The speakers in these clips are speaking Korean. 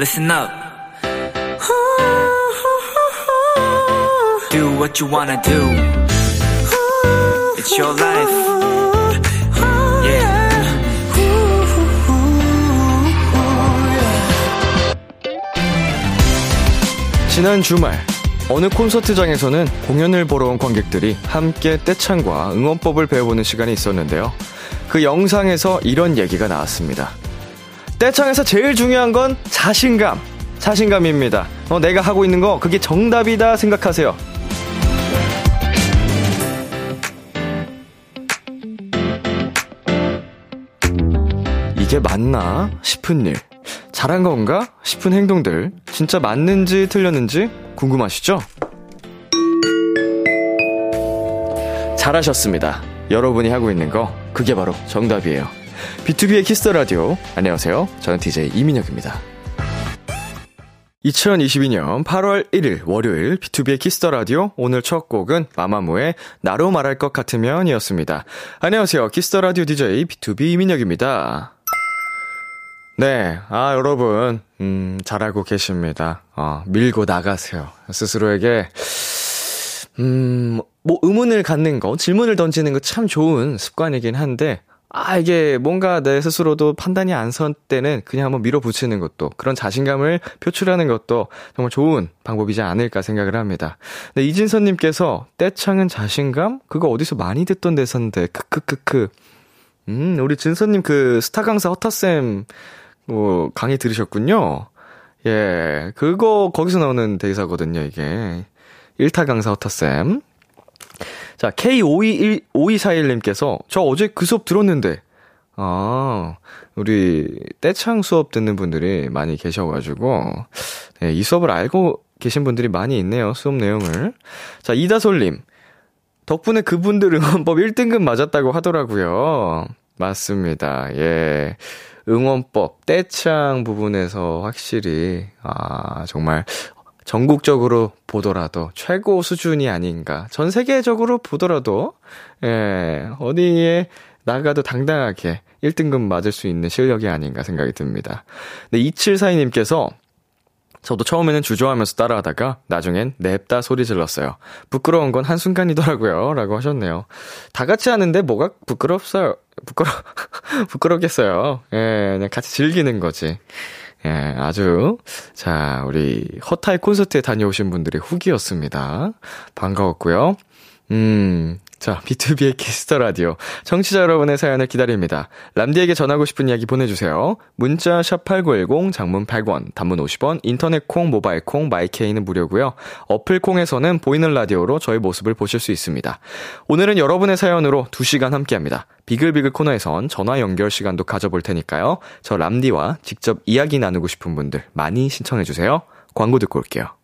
listen up. Do what you wanna do. It's your life. Yeah. 지난 주말 어느 콘서트장에서는 공연을 보러 온 관객들이 함께 떼창과 응원법을 배워보는 시간이 있었는데요. 그 영상에서 이런 얘기가 나왔습니다. 떼창에서 제일 중요한 건 자신감. 자신감입니다. 어, 내가 하고 있는 거 그게 정답이다 생각하세요. 이게 맞나 싶은 일, 잘한 건가 싶은 행동들, 진짜 맞는지 틀렸는지 궁금하시죠? 잘하셨습니다. 여러분이 하고 있는 거, 그게 바로 정답이에요. B2B의 Kiss the Radio. 안녕하세요. 저는 DJ 이민혁입니다. 2022년 8월 1일 월요일 B2B의 키스터 라디오 오늘 첫 곡은 마마무의 나로 말할 것 같으면 이었습니다. 안녕하세요. 키스터 라디오 DJ BTOB 이민혁입니다. 네, 아, 여러분, 음, 잘하고 계십니다. 어, 밀고 나가세요. 스스로에게, 음, 뭐, 의문을 갖는 거, 질문을 던지는 거 참 좋은 습관이긴 한데, 아, 이게 뭔가 내 스스로도 판단이 안 선 때는 그냥 한번 밀어붙이는 것도, 그런 자신감을 표출하는 것도 정말 좋은 방법이지 않을까 생각을 합니다. 네, 이진선님께서, 떼창은 자신감? 그거 어디서 많이 듣던 대사인데, 크크크크. 음, 우리 진선님 그 스타 강사 허타쌤, 뭐, 강의 들으셨군요. 예, 그거, 거기서 나오는 대사거든요, 이게. 1타 강사 허타쌤. 자, K5221, 5241님께서, 저 어제 그 수업 들었는데, 아, 우리 떼창 수업 듣는 분들이 많이 계셔가지고, 네, 이 수업을 알고 계신 분들이 많이 있네요, 수업 내용을. 자, 이다솔님. 덕분에 그분들 응원법 1등급 맞았다고 하더라고요. 맞습니다. 예. 응원법, 떼창 부분에서 확실히, 아, 정말, 전국적으로 보더라도 최고 수준이 아닌가. 전 세계적으로 보더라도, 예, 어디에 나가도 당당하게 1등급 맞을 수 있는 실력이 아닌가 생각이 듭니다. 네, 2742님께서 저도 처음에는 주저하면서 따라하다가 나중엔 냅다 소리 질렀어요. 부끄러운 건 한순간이더라고요. 라고 하셨네요. 다 같이 하는데 뭐가 부끄럽어요. 부끄러, 부끄럽겠어요. 예, 그냥 같이 즐기는 거지. 예, 아주, 자, 우리 허타의 콘서트에 다녀오신 분들의 후기였습니다. 반가웠고요. 음, 자, B2B의 키스터 라디오. 청취자 여러분의 사연을 기다립니다. 람디에게 전하고 싶은 이야기 보내주세요. 문자 샵8910, 장문 100원, 단문 50원, 인터넷 콩, 모바일 콩, My K는 무료고요. 어플 콩에서는 보이는 라디오로 저희 모습을 보실 수 있습니다. 오늘은 여러분의 사연으로 2시간 함께 합니다. 비글비글 코너에선 전화 연결 시간도 가져볼 테니까요. 저 람디와 직접 이야기 나누고 싶은 분들 많이 신청해주세요. 광고 듣고 올게요.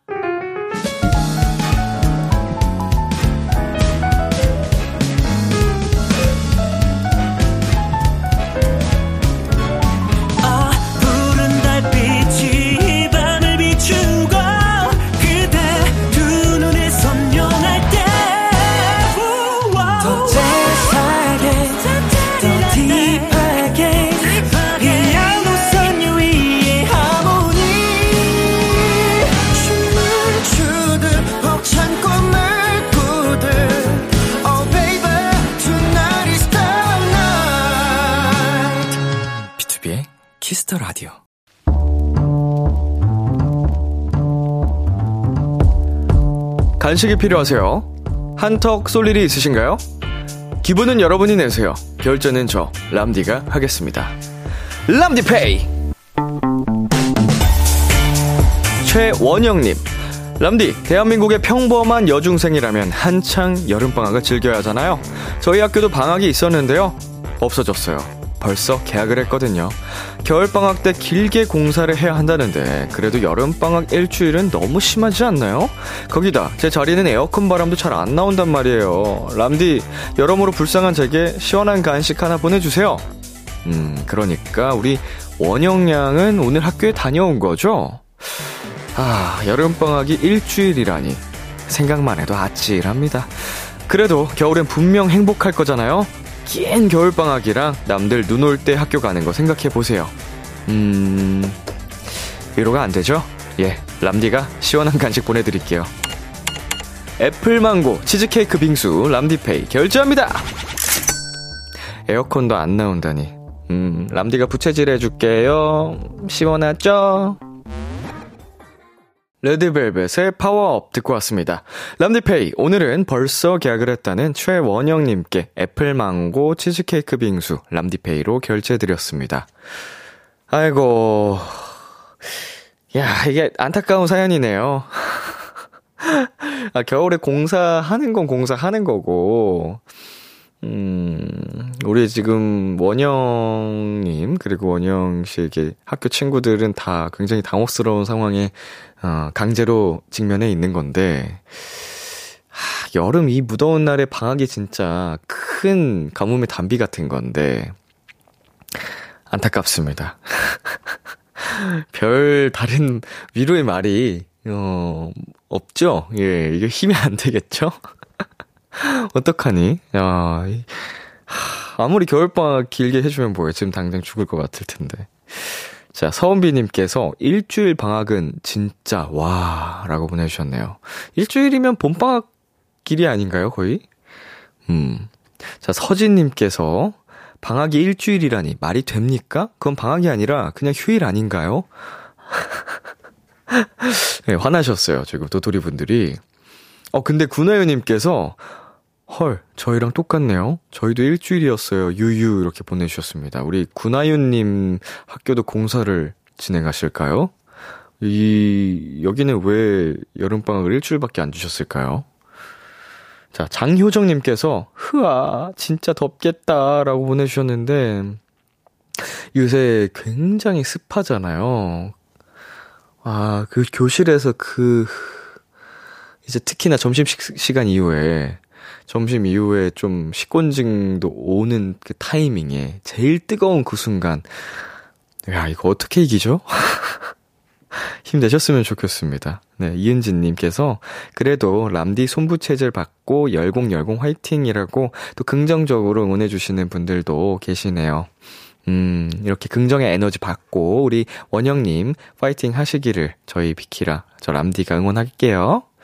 간식이 필요하세요? 한턱 쏠 일이 있으신가요? 기분은 여러분이 내세요. 결제는 저 람디가 하겠습니다. 람디페이. 최원영님. 람디, 대한민국의 평범한 여중생이라면 한창 여름방학을 즐겨야 하잖아요. 저희 학교도 방학이 있었는데요. 없어졌어요. 벌써 계약을 했거든요. 겨울방학 때 길게 공사를 해야 한다는데, 그래도 여름방학 일주일은 너무 심하지 않나요? 거기다, 제 자리는 에어컨 바람도 잘 안 나온단 말이에요. 람디, 여러모로 불쌍한 제게 시원한 간식 하나 보내주세요. 음, 그러니까, 우리 원영양은 오늘 학교에 다녀온 거죠? 아, 여름방학이 일주일이라니. 생각만 해도 아찔합니다. 그래도 겨울엔 분명 행복할 거잖아요? 긴 겨울방학이랑 남들 눈 올 때 학교 가는 거 생각해 보세요. 음, 위로가 안 되죠? 예, 람디가 시원한 간식 보내드릴게요. 애플망고 치즈케이크 빙수 람디페이 결제합니다! 에어컨도 안 나온다니. 음, 람디가 부채질 해줄게요. 시원하죠? 레드벨벳의 파워업 듣고 왔습니다. 람디페이, 오늘은 벌써 개학을 했다는 최원영님께 애플망고 치즈케이크 빙수 람디페이로 결제드렸습니다. 아이고, 야, 이게 안타까운 사연이네요. 아, 겨울에 공사하는 건 공사하는 거고, 음, 우리 지금 원영님, 그리고 원영 씨에게 학교 친구들은 다 굉장히 당혹스러운 상황에, 어, 강제로 직면해 있는 건데, 하, 여름 이 무더운 날에 방학이 진짜 큰 가뭄의 단비 같은 건데, 안타깝습니다. 별 다른 위로의 말이, 어, 없죠? 예, 이게 힘이 안 되겠죠? 어떡하니? 야, 아무리 겨울방학 길게 해주면 뭐해. 지금 당장 죽을 것 같을 텐데. 자, 서은비님께서 일주일 방학은 진짜, 와, 라고 보내주셨네요. 일주일이면 봄방학 길이 아닌가요, 거의? 음. 자, 서진님께서 방학이 일주일이라니 말이 됩니까? 그건 방학이 아니라 그냥 휴일 아닌가요? 네, 화나셨어요. 지금 도토리 분들이. 어, 근데 구나유님께서 헐, 저희랑 똑같네요. 저희도 일주일이었어요. 유유 이렇게 보내주셨습니다. 우리 구나윤님 학교도 공사를 진행하실까요? 이 여기는 왜 여름방학을 일주일밖에 안 주셨을까요? 자, 장효정님께서 흐아 진짜 덥겠다 라고 보내주셨는데 요새 굉장히 습하잖아요. 아, 그 교실에서 그 이제 특히나 점심 시간 이후에 점심 이후에 좀 식곤증도 오는 그 타이밍에 제일 뜨거운 그 순간 야 이거 어떻게 이기죠? 힘내셨으면 좋겠습니다. 네, 이은진님께서 그래도 람디 손부채질 받고 열공열공 화이팅이라고 또 긍정적으로 응원해주시는 분들도 계시네요. 음, 이렇게 긍정의 에너지 받고 우리 원영님 파이팅 하시기를 저희 비키라, 저 람디가 응원할게요.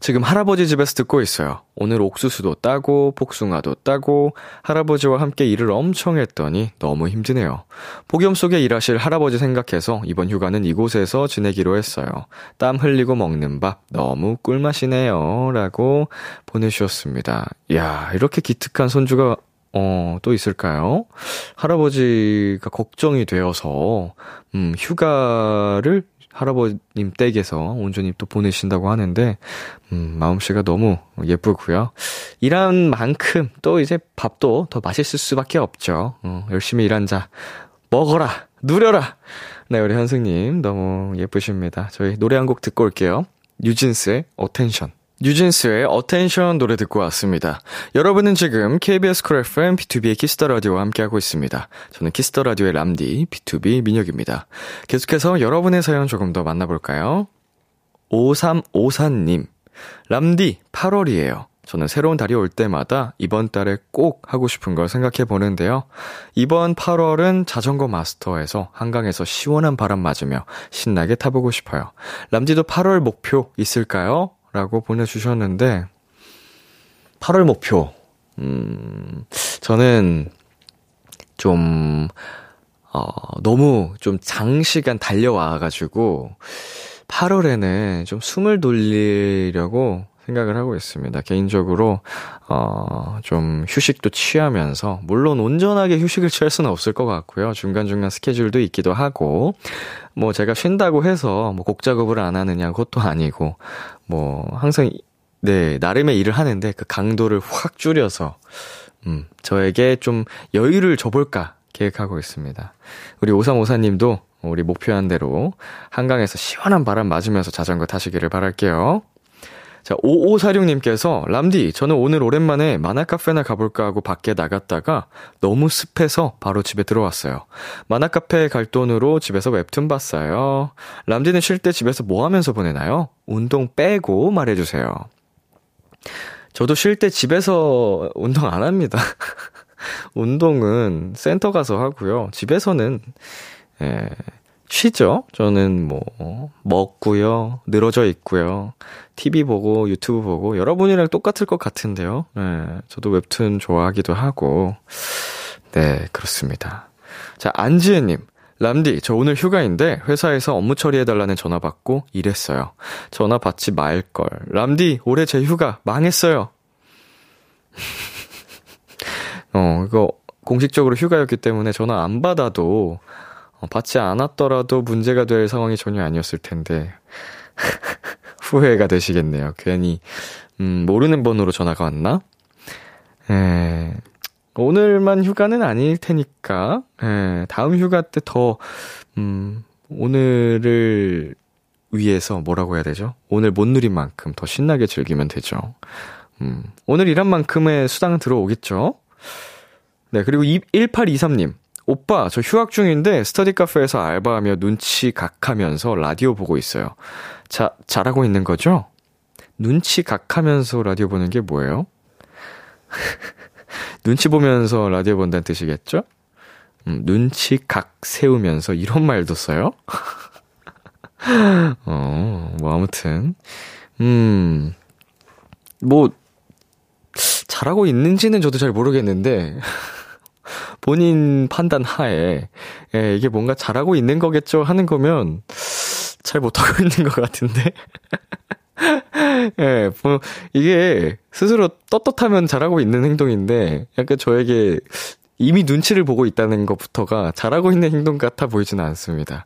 지금 할아버지 집에서 듣고 있어요. 오늘 옥수수도 따고 복숭아도 따고 할아버지와 함께 일을 엄청 했더니 너무 힘드네요. 폭염 속에 일하실 할아버지 생각해서 이번 휴가는 이곳에서 지내기로 했어요. 땀 흘리고 먹는 밥 너무 꿀맛이네요. 라고 보내주셨습니다. 이야, 이렇게 기특한 손주가 어, 또 있을까요? 할아버지가 걱정이 되어서, 음, 휴가를 할아버님 댁에서 온전히 또 보내신다고 하는데, 음, 마음씨가 너무 예쁘고요. 일한 만큼 또 이제 밥도 더 맛있을 수밖에 없죠. 어, 열심히 일한 자, 먹어라! 누려라! 네, 우리 현승님 너무 예쁘십니다. 저희 노래 한 곡 듣고 올게요. 뉴진스의 Attention. 뉴진스의 Attention 노래 듣고 왔습니다. 여러분은 지금 KBS 쿨 FM B2B의 키스터 라디오와 함께하고 있습니다. 저는 Kiss the Radio의 람디 BTOB 민혁입니다. 계속해서 여러분의 사연 조금 더 만나볼까요? 5354님. 람디 8월이에요. 저는 새로운 달이 올 때마다 이번 달에 꼭 하고 싶은 걸 생각해 보는데요. 이번 8월은 자전거 마스터해서 한강에서 시원한 바람 맞으며 신나게 타보고 싶어요. 람디도 8월 목표 있을까요? 라고 보내주셨는데, 8월 목표. 음, 저는 좀, 어, 너무 좀 장시간 달려와가지고, 8월에는 좀 숨을 돌리려고 생각을 하고 있습니다. 개인적으로, 어, 좀 휴식도 취하면서, 물론 온전하게 휴식을 취할 수는 없을 것 같고요. 중간중간 스케줄도 있기도 하고, 뭐 제가 쉰다고 해서 뭐 곡 작업을 안 하느냐, 그것도 아니고, 뭐, 항상, 네, 나름의 일을 하는데 그 강도를 확 줄여서, 음, 저에게 좀 여유를 줘볼까 계획하고 있습니다. 우리 오삼오사님도 우리 목표한 대로 한강에서 시원한 바람 맞으면서 자전거 타시기를 바랄게요. 자, 5546님께서, 람디, 저는 오늘 오랜만에 만화 카페나 가볼까 하고 밖에 나갔다가 너무 습해서 바로 집에 들어왔어요. 만화 카페 갈 돈으로 집에서 웹툰 봤어요. 람디는 쉴 때 집에서 뭐 하면서 보내나요? 운동 빼고 말해주세요. 저도 쉴 때 집에서 운동 안 합니다. 운동은 센터 가서 하고요. 집에서는, 예, 쉬죠. 저는 뭐, 먹고요. 늘어져 있고요. TV 보고, 유튜브 보고, 여러분이랑 똑같을 것 같은데요. 네, 저도 웹툰 좋아하기도 하고. 네, 그렇습니다. 자, 안지혜님. 람디, 저 오늘 휴가인데 회사에서 업무 처리해달라는 전화 받고 일했어요. 전화 받지 말걸. 람디, 올해 제 휴가 망했어요. 어, 이거 공식적으로 휴가였기 때문에 전화 안 받아도 어, 받지 않았더라도 문제가 될 상황이 전혀 아니었을 텐데 후회가 되시겠네요. 괜히 음, 모르는 번호로 전화가 왔나? 에, 오늘만 휴가는 아닐 테니까 에, 다음 휴가 때 더 음, 오늘을 위해서 뭐라고 해야 되죠? 오늘 못 누린 만큼 더 신나게 즐기면 되죠. 음, 오늘 일한 만큼의 수당은 들어오겠죠? 네, 그리고 1823님. 오빠, 저 휴학 중인데 스터디 카페에서 알바하며 눈치 각하면서 라디오 보고 있어요. 자, 잘하고 있는 거죠? 눈치 각하면서 라디오 보는 게 뭐예요? 눈치 보면서 라디오 본다는 뜻이겠죠? 음, 눈치 각 세우면서 이런 말도 써요? 어, 뭐 아무튼 음. 뭐 잘하고 있는지는 저도 잘 모르겠는데 본인 판단 하에, 예, 이게 뭔가 잘하고 있는 거겠죠 하는 거면, 잘 못하고 있는 것 같은데. 예, 뭐, 이게 스스로 떳떳하면 잘하고 있는 행동인데, 약간 저에게 이미 눈치를 보고 있다는 것부터가 잘하고 있는 행동 같아 보이지는 않습니다.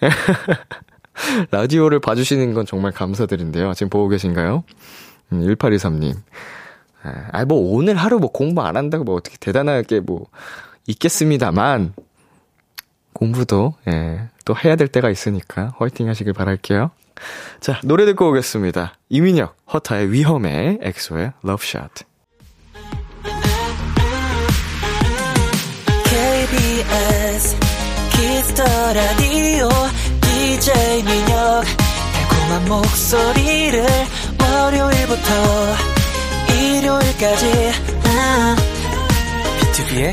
라디오를 봐주시는 건 정말 감사드린데요. 지금 보고 계신가요? 음, 1823님. 아, 뭐 오늘 하루 뭐 공부 안 한다고 뭐 어떻게 대단하게 뭐 있겠습니다만 공부도 예, 또 해야 될 때가 있으니까 화이팅 하시길 바랄게요. 자, 노래 듣고 오겠습니다. 이민혁, 허타의 위험해, 엑소의 Love Shot. KBS Kiss the Radio DJ 민혁 달콤한 목소리를 월요일부터 일요일까지 비투비의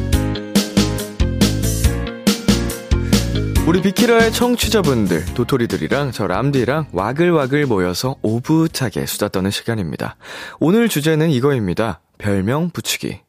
우리 비키라의 청취자분들, 도토리들이랑 저 람디랑 와글와글 모여서 오붓하게 수다 떠는 시간입니다. 오늘 주제는 이거입니다. 별명 붙이기.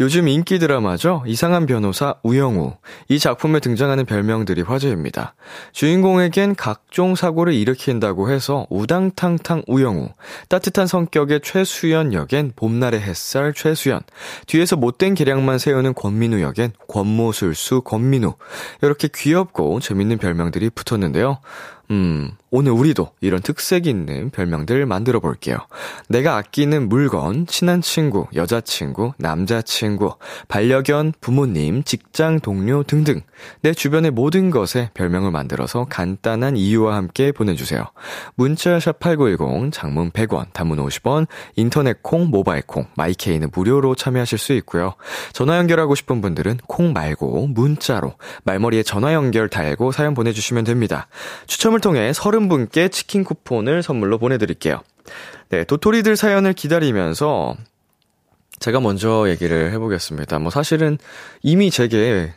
요즘 인기 드라마죠. 이상한 변호사 우영우. 이 작품에 등장하는 별명들이 화제입니다. 주인공에겐 각종 사고를 일으킨다고 해서 우당탕탕 우영우. 따뜻한 성격의 최수연 역엔 봄날의 햇살 최수연. 뒤에서 못된 계량만 세우는 권민우 역엔 권모술수 권민우. 이렇게 귀엽고 재밌는 별명들이 붙었는데요. 음, 오늘 우리도 이런 특색 있는 별명들 만들어 볼게요. 내가 아끼는 물건, 친한 친구, 여자친구, 남자친구, 반려견, 부모님, 직장 동료 등등. 내 주변의 모든 것에 별명을 만들어서 간단한 이유와 함께 보내주세요. 문자샵 8910, 장문 100원, 단문 50원, 인터넷 콩, 모바일 콩, 마이케이는 무료로 참여하실 수 있고요. 전화 연결하고 싶은 분들은 콩 말고 문자로 말머리에 전화 연결 달고 사연 보내주시면 됩니다. 추첨을 추첨을 통해 30분께 치킨 쿠폰을 선물로 보내드릴게요. 네, 도토리들 사연을 기다리면서 제가 먼저 얘기를 해보겠습니다. 뭐 사실은 이미 제게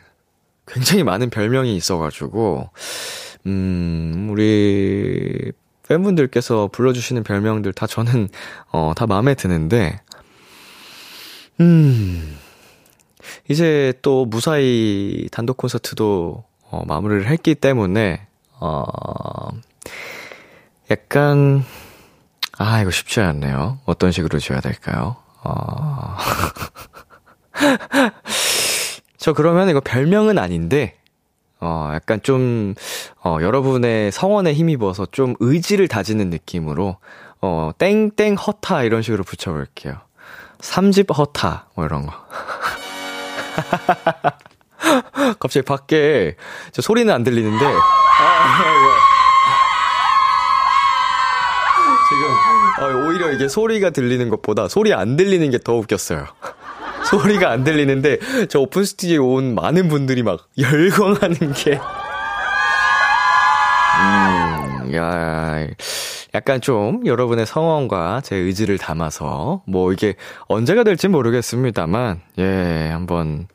굉장히 많은 별명이 있어가지고, 음, 우리 팬분들께서 불러주시는 별명들 다 저는, 어, 다 마음에 드는데, 음, 이제 또 무사히 단독 콘서트도 어, 마무리를 했기 때문에, 어, 약간, 아, 이거 쉽지 않네요. 어떤 식으로 지어야 될까요? 어, 저 그러면 이거 별명은 아닌데, 어, 약간 좀, 어, 여러분의 성원에 힘입어서 좀 의지를 다지는 느낌으로, 어, 땡땡 허타 이런 식으로 붙여볼게요. 삼집 허타, 뭐 이런 거. 갑자기 밖에, 저 소리는 안 들리는데, 지금, 어, 오히려 이게 소리가 들리는 것보다 소리 안 들리는 게 더 웃겼어요. 소리가 안 들리는데 저 오픈 스튜디오에 온 많은 분들이 막 열광하는 게. 음, 야, 약간 좀 여러분의 성원과 제 의지를 담아서 뭐 이게 언제가 될지 모르겠습니다만 예, 한번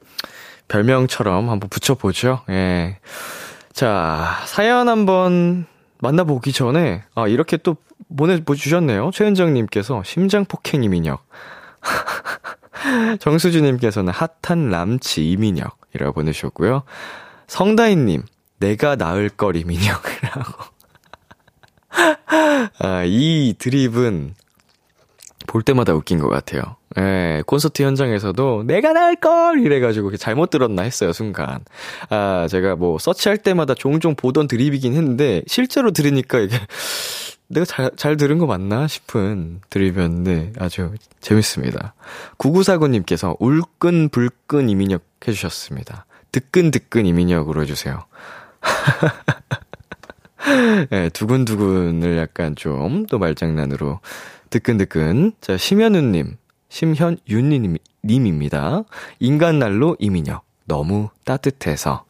별명처럼 한번 붙여보죠. 예. 자, 사연 한번 만나보기 전에, 아, 이렇게 또 보내주셨네요. 최은정님께서 심장폭행 이민혁. 정수주님께서는 핫한 람치 이민혁이라고 보내주셨고요. 성다인님, 내가 나을 걸 이민혁이라고. 아, 이 드립은 볼 때마다 웃긴 것 같아요. 예, 콘서트 현장에서도 내가 나을걸! 이래가지고 잘못 들었나 했어요, 순간. 아, 제가 뭐 서치할 때마다 종종 보던 드립이긴 했는데, 실제로 들으니까 이게 내가 잘, 잘 들은 거 맞나 싶은 드립이었는데 아주 재밌습니다. 9949님께서 울끈불끈 이민혁 해주셨습니다. 드끈드끈 이민혁으로 해주세요. 네, 두근두근을 약간 좀 또 말장난으로 드끈드끈. 자, 심현우님, 심현윤님입니다. 인간날로 이민혁. 너무 따뜻해서.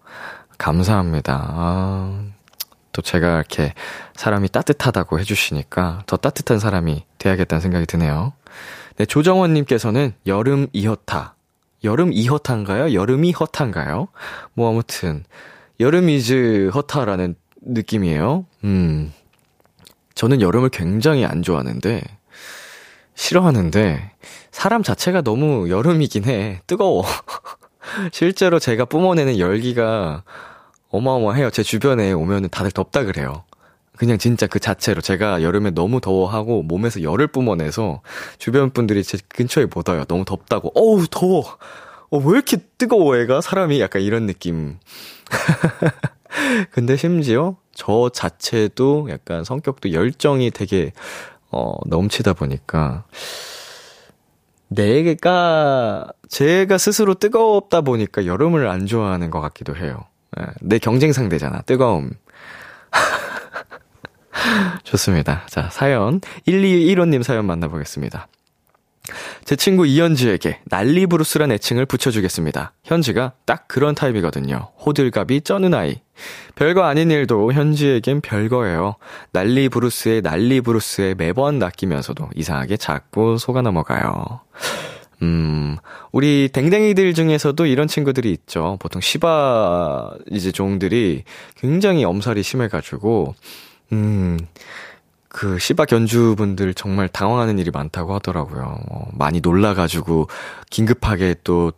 감사합니다. 아, 또 제가 이렇게 사람이 따뜻하다고 해주시니까 더 따뜻한 사람이 돼야겠다는 생각이 드네요. 네, 조정원님께서는 여름 이허타. 여름 이허타인가요? 여름이 허타인가요? 뭐 아무튼, 여름 이즈 허타라는 느낌이에요. 음. 저는 여름을 굉장히 안 좋아하는데, 싫어하는데, 사람 자체가 너무 여름이긴 해. 뜨거워. 실제로 제가 뿜어내는 열기가 어마어마해요. 제 주변에 오면은 다들 덥다 그래요. 그냥 진짜 그 자체로 제가 여름에 너무 더워하고 몸에서 열을 뿜어내서 주변 분들이 제 근처에 못 와요. 너무 덥다고. 어우, 더워. 어, 왜 이렇게 뜨거워, 애가? 사람이 약간 이런 느낌. 근데 심지어 저 자체도 약간 성격도 열정이 되게, 어, 넘치다 보니까, 내가, 제가 스스로 뜨겁다 보니까 여름을 안 좋아하는 것 같기도 해요. 예, 내 경쟁 상대잖아. 뜨거움. 좋습니다. 자, 사연 1215님 사연 만나보겠습니다. 제 친구 이현지에게 난리브루스란 애칭을 붙여주겠습니다. 현지가 딱 그런 타입이거든요. 호들갑이 쩌는 아이. 별거 아닌 일도 현지에겐 별거예요. 난리브루스에 난리브루스에 매번 낚이면서도 이상하게 자꾸 속아 넘어가요. 음, 우리 댕댕이들 중에서도 이런 친구들이 있죠. 보통 시바 이제 종들이 굉장히 엄살이 심해가지고, 음, 그 시바 견주분들 정말 당황하는 일이 많다고 하더라고요. 어, 많이 놀라가지고 긴급하게 또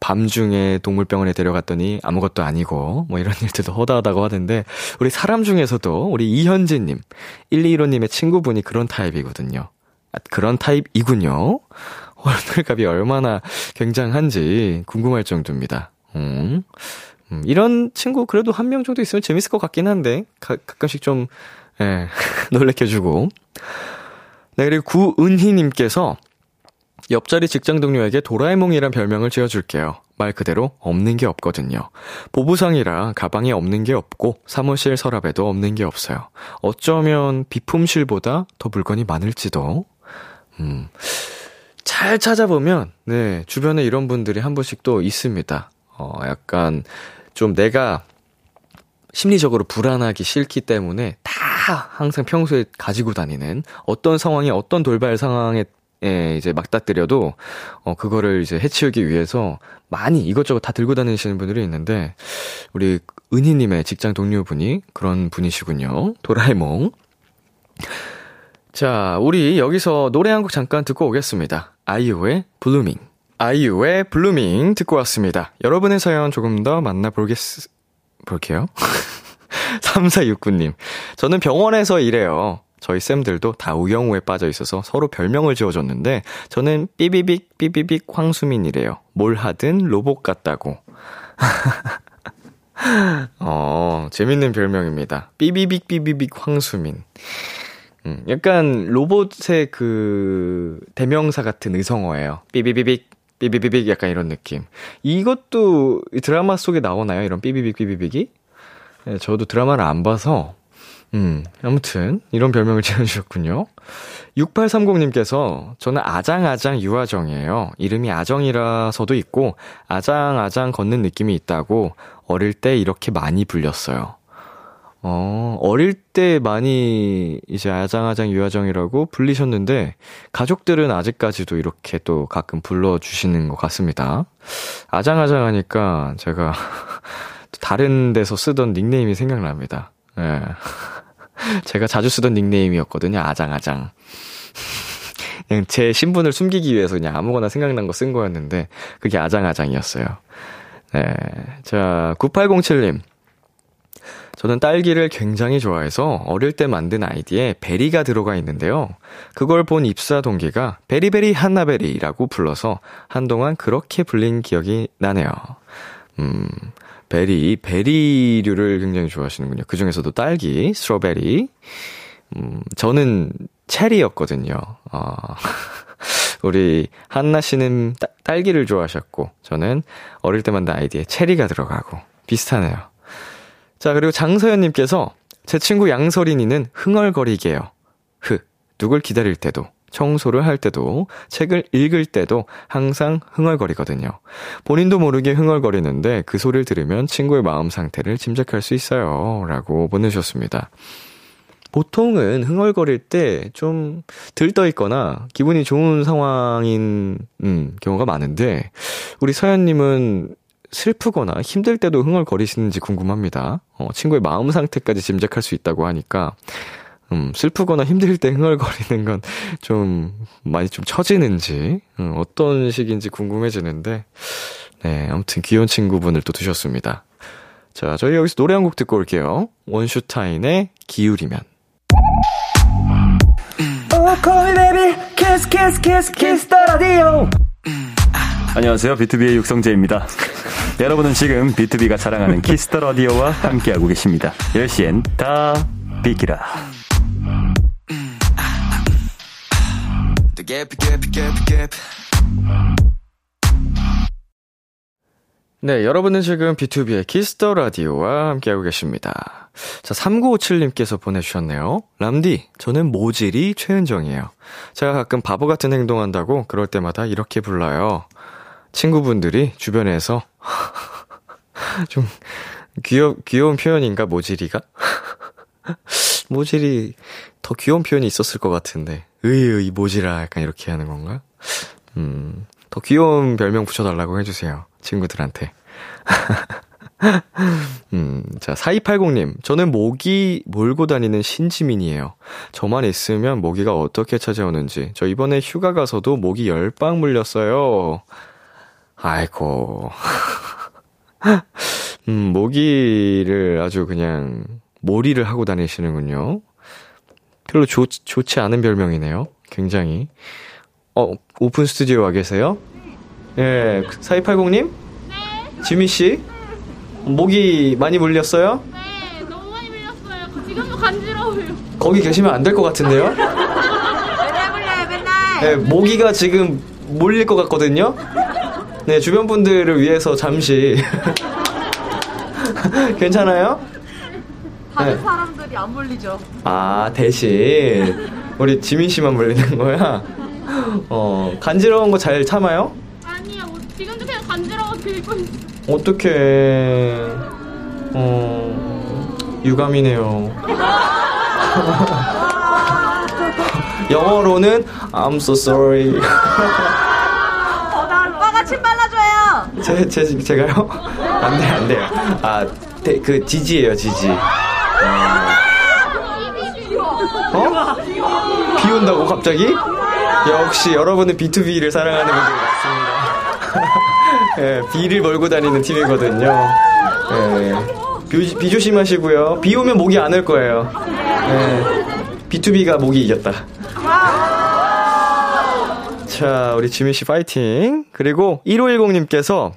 밤중에 동물병원에 데려갔더니 아무것도 아니고 뭐 이런 일들도 허다하다고 하던데 우리 사람 중에서도 우리 이현진님 121호님의 친구분이 그런 타입이거든요. 아, 그런 타입이군요. 월들값이 얼마나 굉장한지 궁금할 정도입니다. 음. 음, 이런 친구 그래도 한 명 정도 있으면 재밌을 것 같긴 한데, 가, 가끔씩 좀, 예, 놀래켜주고. 네, 그리고 구은희님께서 옆자리 직장 동료에게 도라에몽이란 별명을 지어줄게요. 말 그대로 없는 게 없거든요. 보부상이라 가방에 없는 게 없고 사무실 서랍에도 없는 게 없어요. 어쩌면 비품실보다 더 물건이 많을지도. 음. 잘 찾아보면, 네, 주변에 이런 분들이 한 분씩 또 있습니다. 어, 약간 좀 내가 심리적으로 불안하기 싫기 때문에 다 항상 평소에 가지고 다니는 어떤 상황이 어떤 돌발 상황에 예, 이제 막닥뜨려도, 어, 그거를 이제 해치우기 위해서 많이 이것저것 다 들고 다니시는 분들이 있는데, 우리 은희 님의 직장 동료분이 그런 분이시군요. 도라에몽. 자, 우리 여기서 노래 한 곡 잠깐 듣고 오겠습니다. 아이유의 Blueming. 아이유의 Blueming 듣고 왔습니다. 여러분의 사연 조금 더 만나볼겠, 볼게요. 3469님. 저는 병원에서 일해요. 저희 쌤들도 다 우영우에 빠져 있어서 서로 별명을 지어줬는데, 저는 삐비빅, 삐비빅 황수민이래요. 뭘 하든 로봇 같다고. 어, 재밌는 별명입니다. 삐비빅 삐비빅 황수민. 음, 약간 로봇의 그 대명사 같은 의성어예요. 삐비비빅 삐비비빅 약간 이런 느낌. 이것도 드라마 속에 나오나요? 이런 삐비빅 삐비빅이? 네, 저도 드라마를 안 봐서 음, 아무튼 이런 별명을 지어주셨군요. 6830님께서 저는 아장아장 유아정이에요. 이름이 아정이라서도 있고 아장아장 걷는 느낌이 있다고 어릴 때 이렇게 많이 불렸어요. 어, 어릴 때 많이 이제 아장아장 유아정이라고 불리셨는데 가족들은 아직까지도 이렇게 또 가끔 불러주시는 것 같습니다. 아장아장 하니까 제가 다른 데서 쓰던 닉네임이 생각납니다. 예. 네. 제가 자주 쓰던 닉네임이었거든요. 아장아장. 그냥 제 신분을 숨기기 위해서 그냥 아무거나 생각난 거 쓴 거였는데, 그게 아장아장이었어요. 네. 자, 9807님. 저는 딸기를 굉장히 좋아해서 어릴 때 만든 아이디에 berry가 들어가 있는데요. 그걸 본 입사 동기가 berry berry 한나berry라고 불러서 한동안 그렇게 불린 기억이 나네요. 음, berry, berry류를 굉장히 좋아하시는군요. 그 중에서도 딸기, strawberry. 음, 저는 체리였거든요. 어, 우리 한나 씨는 따, 딸기를 좋아하셨고, 저는 어릴 때 만든 아이디에 체리가 들어가고, 비슷하네요. 자, 그리고 장서연님께서 제 친구 양서린이는 흥얼거리게요. 흐, 누굴 기다릴 때도, 청소를 할 때도, 책을 읽을 때도 항상 흥얼거리거든요. 본인도 모르게 흥얼거리는데 그 소리를 들으면 친구의 마음 상태를 짐작할 수 있어요. 라고 보내주셨습니다. 보통은 흥얼거릴 때 좀 들떠 있거나 기분이 좋은 상황인 음, 경우가 많은데 우리 서연님은 슬프거나 힘들 때도 흥얼거리시는지 궁금합니다. 어, 친구의 마음 상태까지 짐작할 수 있다고 하니까 음, 슬프거나 힘들 때 흥얼거리는 건 좀 많이 좀 처지는지, 음, 어떤 식인지 궁금해지는데, 네, 아무튼 귀여운 친구분을 또 두셨습니다. 자, 저희 여기서 노래 한 곡 듣고 올게요. 원슈타인의 기울이면. 안녕하세요. BTOB의 육성재입니다. 여러분은 지금 BTOB가 자랑하는 Kiss the Radio와 함께하고 계십니다. 10시엔 다 비키라. 네, 여러분은 지금 B2B의 키스터 라디오와 함께하고 계십니다. 자, 3957님께서 보내주셨네요. 람디, 저는 모질이 최은정이에요. 제가 가끔 바보 같은 행동한다고 그럴 때마다 이렇게 불러요. 친구분들이 주변에서 좀 귀여, 귀여운 표현인가, 모질이가? 모질이 더 귀여운 표현이 있었을 것 같은데. 으이, 이 모질아. 약간 이렇게 하는 건가? 음, 더 귀여운 별명 붙여달라고 해주세요. 친구들한테. 음, 자, 4280님. 저는 모기 몰고 다니는 신지민이에요. 저만 있으면 모기가 어떻게 찾아오는지. 저 이번에 휴가 가서도 모기 10방 물렸어요. 아이고. 음, 모기를 아주 그냥 몰이를 하고 다니시는군요. 별로 좋, 좋지 않은 별명이네요. 굉장히. 어, 오픈 스튜디오 와 계세요? 예, 4280님? 네. 지미씨? 모기 많이 물렸어요? 네, 너무 많이 물렸어요. 지금도 간지러워요. 거기 계시면 안 될 것 같은데요? 맨날 물려요, 맨날. 네, 모기가 지금 몰릴 것 같거든요? 네, 주변 분들을 위해서 잠시. 괜찮아요? 다른 네. 사람들이 안 물리죠. 아, 대신, 우리 지민 씨만 물리는 거야? 어, 간지러운 거 잘 참아요? 아니요, 뭐 지금도 그냥 간지러워 들고 있어. 어떡해. 어, 유감이네요. 영어로는 I'm so sorry. 오빠가 침 발라줘요. 제, 제, 제가요? 안 돼, 안 돼요. 아, 대, 그, 지지예요, 지지. 어? 비 온다고, 갑자기? 역시 여러분은 B2B를 사랑하는 분들 같습니다. 예, 비를 몰고 다니는 팀이거든요. 예, 비, 비 조심하시고요. 비 오면 목이 안 올 거예요. 예, B2B가 목이 이겼다. 자, 우리 지민 씨 파이팅. 그리고 1510님께서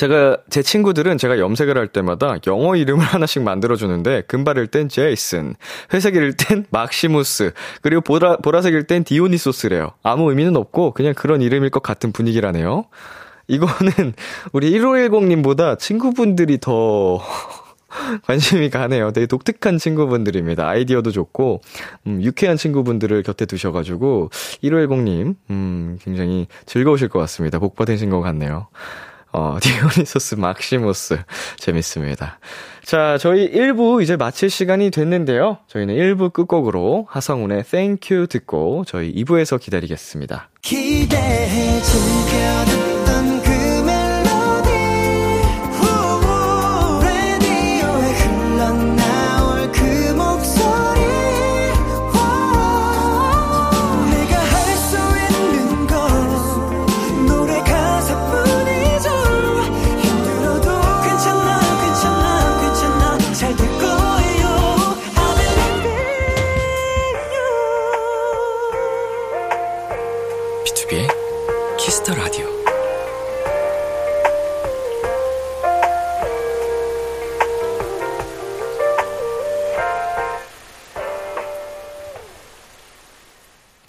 제가 제 친구들은 제가 염색을 할 때마다 영어 이름을 하나씩 만들어 주는데 금발일 땐 제이슨, 회색일 땐 막시무스, 그리고 보라 보라색일 땐 디오니소스래요. 아무 의미는 없고 그냥 그런 이름일 것 같은 분위기라네요. 이거는 우리 1510님보다 친구분들이 더 관심이 가네요. 되게 독특한 친구분들입니다. 아이디어도 좋고, 음, 유쾌한 친구분들을 곁에 두셔가지고, 1510님, 음, 굉장히 즐거우실 것 같습니다. 복 받으신 것 같네요. 어, 디오니소스 막시모스. 재밌습니다. 자, 저희 1부 이제 마칠 시간이 됐는데요. 저희는 1부 끝곡으로 하성운의 Thank You 듣고 저희 2부에서 기다리겠습니다. 기대해 즐겨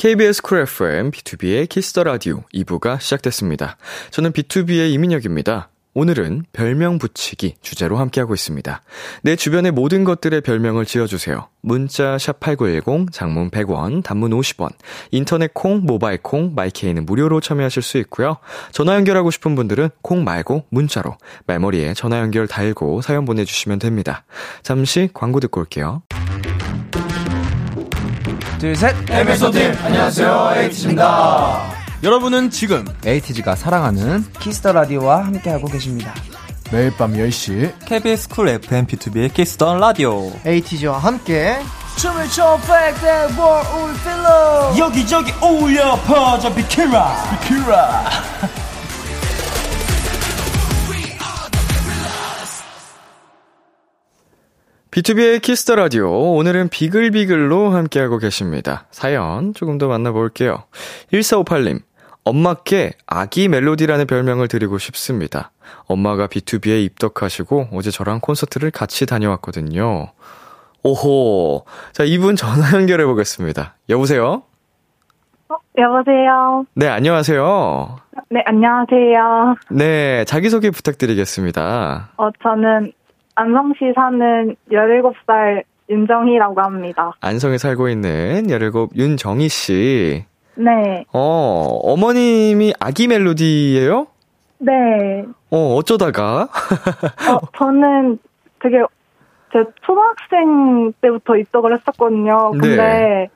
KBS 쿨 FM, B2B의 키스터 라디오 2부가 시작됐습니다. 저는 BTOB의 이민혁입니다. 오늘은 별명 붙이기 주제로 함께하고 있습니다. 내 주변의 모든 것들의 별명을 지어주세요. 문자 샵8910, 장문 100원, 단문 50원, 인터넷 콩, 모바일 콩, my K는 무료로 참여하실 수 있고요. 전화 연결하고 싶은 분들은 콩 말고 문자로 말머리에 전화 연결 달고 사연 보내 주시면 됩니다. 잠시 광고 듣고 올게요. 둘, 셋. 에피소드 안녕하세요 에이티즈입니다 여러분은 지금 에이티즈가 사랑하는 키스터 라디오와 함께하고 계십니다. 매일 밤 10시 KBS 쿨 FM B2B의 키스던 라디오. 에이티즈와 함께 춤을 춰 백대 월 필러 여기저기 올려 퍼져 비키라. 비키라. B2B의 키스터 라디오. 오늘은 비글비글로 함께하고 계십니다. 사연 조금 더 만나볼게요. 1458님. 엄마께 아기 멜로디라는 별명을 드리고 싶습니다. 엄마가 BTOB에 입덕하시고 어제 저랑 콘서트를 같이 다녀왔거든요. 오호. 자, 이분 전화 연결해 보겠습니다. 여보세요? 어, 여보세요. 네, 안녕하세요. 네, 안녕하세요. 네, 자기소개 부탁드리겠습니다. 어, 저는 안성시 사는 17살 윤정희라고 합니다. 안성에 살고 있는 17 윤정희 씨. 네, 어, 어머님이 아기 멜로디예요? 네. 어, 어쩌다가? 어, 저는 되게 제 초등학생 때부터 입덕을 했었거든요. 근데 네.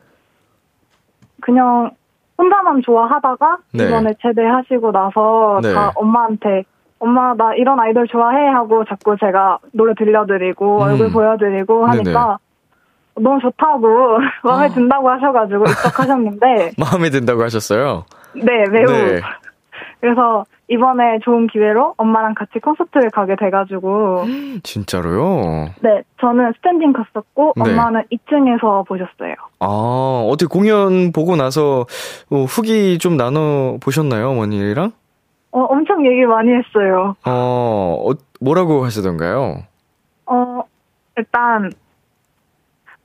그냥 혼자만 좋아하다가 네. 이번에 제대하시고 나서 네. 다 엄마한테 엄마 나 이런 아이돌 좋아해 하고 자꾸 제가 노래 들려드리고 음. 얼굴 보여드리고 하니까 너무 좋다고 마음에 아. 든다고 하셔가지고 입덕하셨는데 마음에 든다고 하셨어요? 네 매우 네. 그래서 이번에 좋은 기회로 엄마랑 같이 콘서트를 가게 돼가지고 진짜로요? 네 저는 스탠딩 갔었고 네. 엄마는 2층에서 보셨어요. 아, 어떻게 공연 보고 나서 어, 후기 좀 나눠 보셨나요, 어머니랑? 어 엄청 얘기 많이 했어요. 어, 어, 뭐라고 하시던가요? 어 일단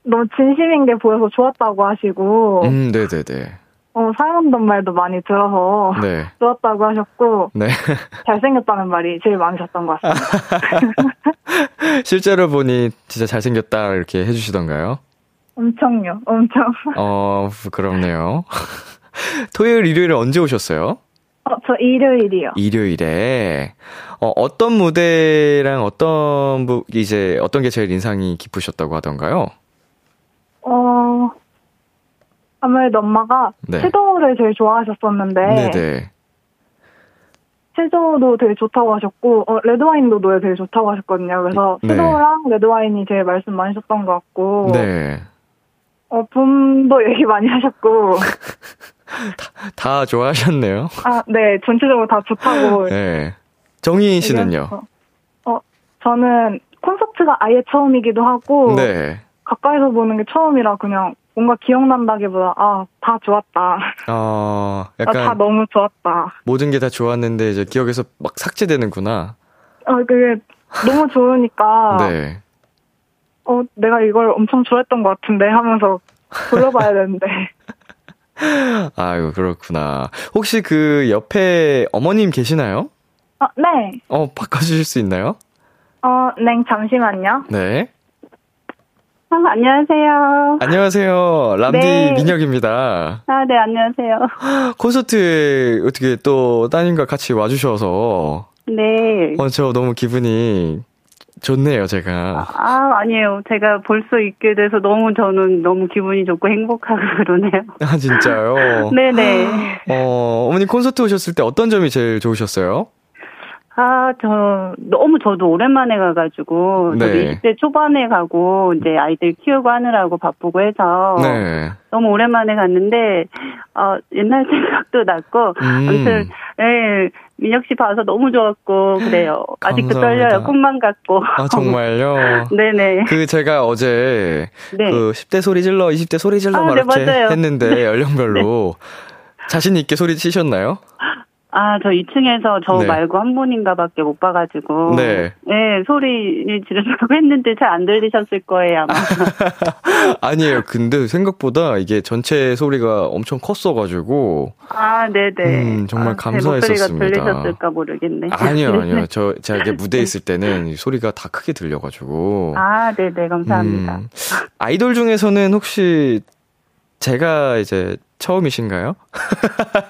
너무 진심인 게 보여서 좋았다고 하시고 음, 네네네. 어 사랑한다는 말도 많이 들어서 네. 좋았다고 하셨고 네. 잘생겼다는 말이 제일 많으셨던 것 같습니다. 실제로 보니 진짜 잘생겼다, 이렇게 해주시던가요? 엄청요, 엄청. 어, 부끄럽네요. 토요일, 일요일에 언제 오셨어요? 어, 저 일요일이요. 일요일에. 어, 어떤 무대랑 어떤, 부, 이제, 어떤 게 제일 인상이 깊으셨다고 하던가요? 어, 아무래도 엄마가 네. 섀도우를 제일 좋아하셨었는데, 네네. 섀도우도 되게 좋다고 하셨고, 어, 레드와인도 노래 되게 좋다고 하셨거든요. 그래서 네. 섀도우랑 레드와인이 제일 말씀 많이 하셨던 것 같고, 네. 어, 붐도 얘기 많이 하셨고, 다 좋아하셨네요. 아, 네, 전체적으로 다 좋다고. 네. 정희 씨는요? 얘기하셔서. 어, 저는 콘서트가 아예 처음이기도 하고, 네. 가까이서 보는 게 처음이라 그냥 뭔가 기억난다기보다, 아, 다 좋았다. 어, 아, 다 약간 너무 좋았다. 모든 게 다 좋았는데 이제 기억에서 막 삭제되는구나. 아, 그게 너무 좋으니까. 네. 어, 내가 이걸 엄청 좋아했던 것 같은데 하면서 불러봐야 되는데. 아유, 그렇구나. 혹시 그 옆에 어머님 계시나요? 어, 네. 어, 바꿔주실 수 있나요? 어, 네, 잠시만요. 네. 아, 안녕하세요. 안녕하세요. 람디 네. 민혁입니다. 아, 네, 안녕하세요. 콘서트에 어떻게 또 따님과 같이 와주셔서, 네. 어, 저 너무 기분이 좋네요, 제가. 아, 아니에요. 제가 볼 수 있게 돼서 너무 저는 너무 기분이 좋고 행복하고 그러네요. 아, 진짜요? 네네. 어, 어머님 콘서트 오셨을 때 어떤 점이 제일 좋으셨어요? 아, 저, 너무 저도 오랜만에 가가지고, 네. 20대 초반에 가고, 이제 아이들 키우고 하느라고 바쁘고 해서, 네. 너무 오랜만에 갔는데, 어, 옛날 생각도 났고, 음. 아무튼, 예, 민혁 씨 봐서 너무 좋았고, 그래요. 아직도 감사합니다. 떨려요. 꿈만 같고. 아, 정말요? 네네. 그 제가 어제 네. 그 10대 소리 질러, 20대 소리 질러 아, 막 네, 이렇게 맞아요. 했는데 연령별로 자신 있게 소리 치셨나요? 아, 저 2층에서 저 네. 말고 한 분인가 밖에 못 봐가지고. 네. 네, 소리 지르려고 했는데 잘 안 들리셨을 거예요, 아마. 아니에요. 근데 생각보다 이게 전체 소리가 엄청 컸어가지고 아, 네네. 음, 정말 아, 감사했었습니다. 제 목소리가 들리셨을까 모르겠네. 아니요, 아니요. 저 제가 이게 무대에 있을 때는 이 소리가 다 크게 들려가지고 아, 네네, 감사합니다. 음, 아이돌 중에서는 혹시 제가 이제 처음이신가요?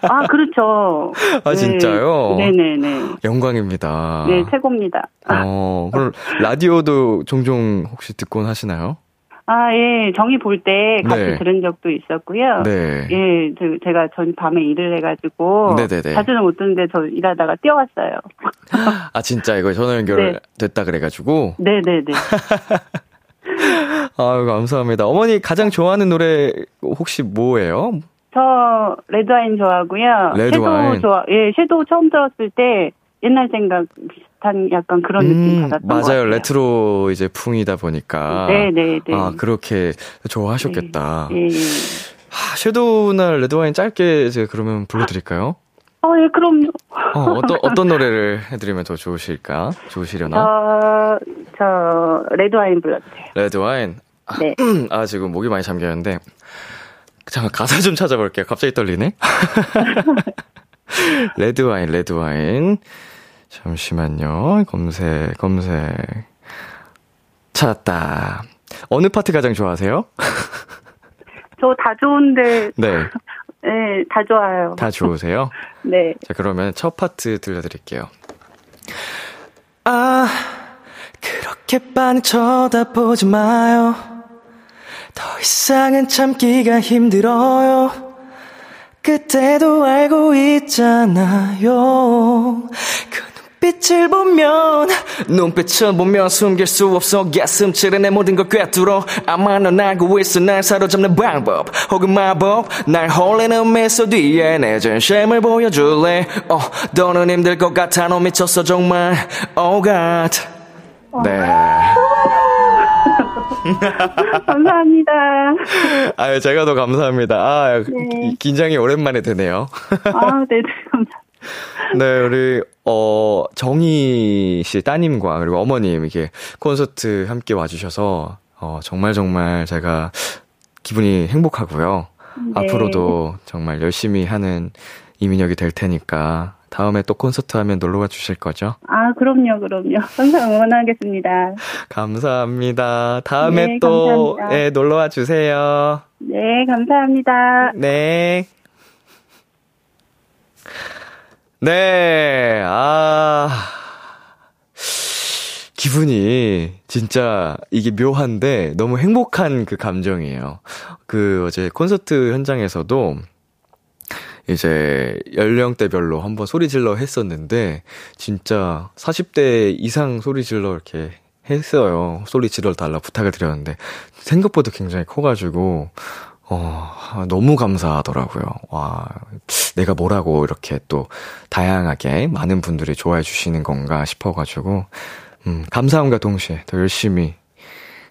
아, 그렇죠. 아, 진짜요? 네네네. 영광입니다. 네, 최고입니다. 어, 그럼 라디오도 종종 혹시 듣곤 하시나요? 아, 예, 정이 볼 때 같이 네. 들은 적도 있었고요. 네. 예, 저, 제가 전 밤에 일을 해가지고. 네네네. 자주는 못 듣는데 저 일하다가 뛰어왔어요. 아, 진짜 이거 전화 연결 네. 됐다 그래가지고. 네네네. 아유, 감사합니다. 어머니 가장 좋아하는 노래 혹시 뭐예요? 저 레드와인 좋아하고요. 레드와인. 섀도우 좋아. 예, 섀도우 처음 들었을 때 옛날 생각 비슷한 약간 그런 느낌 음, 받았던 것 맞아요. 같아요. 레트로 이제 풍이다 보니까. 네 네 네. 아, 그렇게 좋아하셨겠다. 예, 예. 아, Shadow나 Red Wine 짧게 이제 그러면 불러 드릴까요? 어, 예, 그럼요. 어, 어떤, 어떤 노래를 해드리면 더 좋으실까? 좋으시려나? 저, 저, Red Wine 불러주세요. Red Wine. 네. 아, 지금 목이 많이 잠겼는데. 잠깐 가사 좀 찾아볼게요. 갑자기 떨리네. Red Wine, Red Wine. 잠시만요. 검색, 검색. 찾았다. 어느 파트 가장 좋아하세요? 저 다 좋은데, 네. 네, 다 좋아요. 다 좋으세요? 네. 자, 그러면 첫 파트 들려드릴게요. 아, 그렇게 빤히 쳐다보지 마요. 더 이상은 참기가 힘들어요. 그때도 알고 있잖아요. 그눈 빛을 보면, 눈빛을 보면 숨길 수 없어. 가슴칠에 내 모든 걸 꿰뚫어. 아마 넌 알고 있어. 날 사로잡는 방법. 혹은 마법. 날 홀리는 미소 뒤에 내 진심을 보여줄래. 어, 너는 힘들 것 같아. 너 미쳤어, 정말. Oh God. 네. 감사합니다. 아유, 제가 더 감사합니다. 아, 네. 긴장이 오랜만에 되네요. 아, 네, 네, 감사합니다. 네, 우리, 어, 정희 씨 따님과 그리고 어머님 이렇게 콘서트 함께 와주셔서, 어, 정말 정말 제가 기분이 행복하고요. 네. 앞으로도 정말 열심히 하는 이민혁이 될 테니까, 다음에 또 콘서트 하면 놀러와 주실 거죠? 아, 그럼요, 그럼요. 항상 응원하겠습니다. 감사합니다. 다음에 네, 또, 감사합니다. 예, 놀러와 주세요. 네, 감사합니다. 네. 네, 아. 기분이 진짜 이게 묘한데 너무 행복한 그 감정이에요. 그 어제 콘서트 현장에서도 이제 연령대별로 한번 소리 질러 했었는데 진짜 40대 이상 소리 질러 이렇게 했어요. 소리 질러 달라 부탁을 드렸는데 생각보다 굉장히 커가지고 어, 너무 감사하더라고요. 와, 내가 뭐라고 이렇게 또 다양하게 많은 분들이 좋아해 주시는 건가 싶어가지고, 음, 감사함과 동시에 더 열심히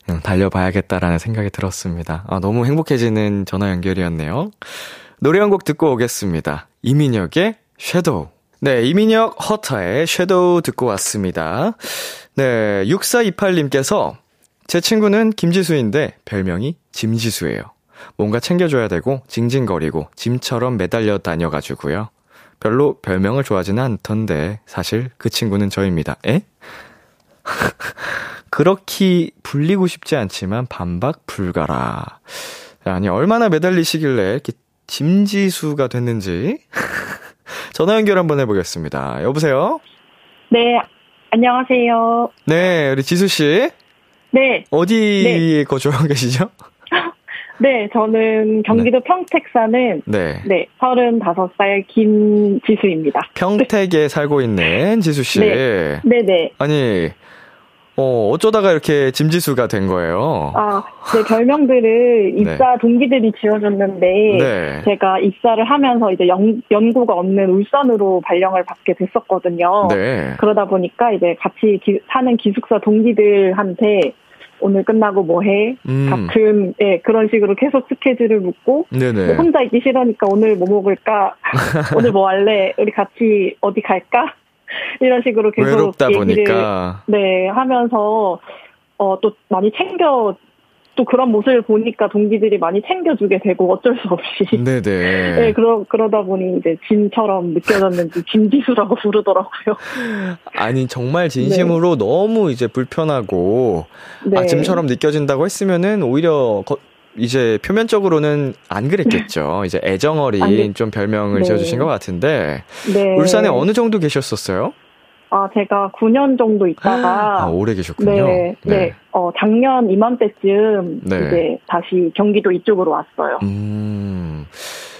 음, 달려봐야겠다라는 생각이 들었습니다. 아, 너무 행복해지는 전화 연결이었네요. 노래 한 곡 듣고 오겠습니다. 이민혁의 섀도우. 네, 이민혁 허터의 섀도우 듣고 왔습니다. 네, 6428님께서 제 친구는 김지수인데 별명이 짐지수예요. 뭔가 챙겨줘야 되고 징징거리고 짐처럼 매달려 다녀가지고요. 별로 별명을 좋아하지는 않던데 사실 그 친구는 저입니다. 에? 그렇게 불리고 싶지 않지만 반박 불가라. 아니 얼마나 매달리시길래 이렇게 짐지수가 됐는지 전화 연결 한번 해보겠습니다. 여보세요? 네, 안녕하세요. 네, 우리 지수 씨. 네. 어디에 네. 거주하고 계시죠? 네, 저는 경기도 평택 사는 네. 네, 35살 김지수입니다. 평택에 살고 있는 지수 씨. 네. 네 네. 아니, 어, 어쩌다가 이렇게 짐지수가 된 거예요? 아, 네, 별명들을 입사 동기들이 지어줬는데, 네. 제가 입사를 하면서 이제 연, 연구가 없는 울산으로 발령을 받게 됐었거든요. 네. 그러다 보니까 이제 같이 기- 사는 기숙사 동기들한테 오늘 끝나고 뭐 해? 음. 같은, 예, 그런 식으로 계속 스케줄을 묻고. 뭐 혼자 있기 싫으니까 오늘 뭐 먹을까? 오늘 뭐 할래? 우리 같이 어디 갈까? 이런 식으로 계속 외롭다 얘기를 보니까. 네 하면서 어 또 많이 챙겨 또 그런 모습을 보니까 동기들이 많이 챙겨주게 되고 어쩔 수 없이 네네. 네 그러 그러다 보니 이제 짐처럼 느껴졌는지 짐지수라고 부르더라고요. 아니, 정말 진심으로 너무 이제 불편하고, 네. 아, 짐처럼 느껴진다고 했으면은 오히려 거- 이제 표면적으로는 안 그랬겠죠. 이제 애정어린 좀 별명을 네. 지어주신 것 같은데, 네. 울산에 어느 정도 계셨었어요? 아 제가 9년 정도 있다가 아, 오래 계셨군요. 네, 네. 어, 작년 이맘때쯤 네. 이제 다시 경기도 이쪽으로 왔어요. 음,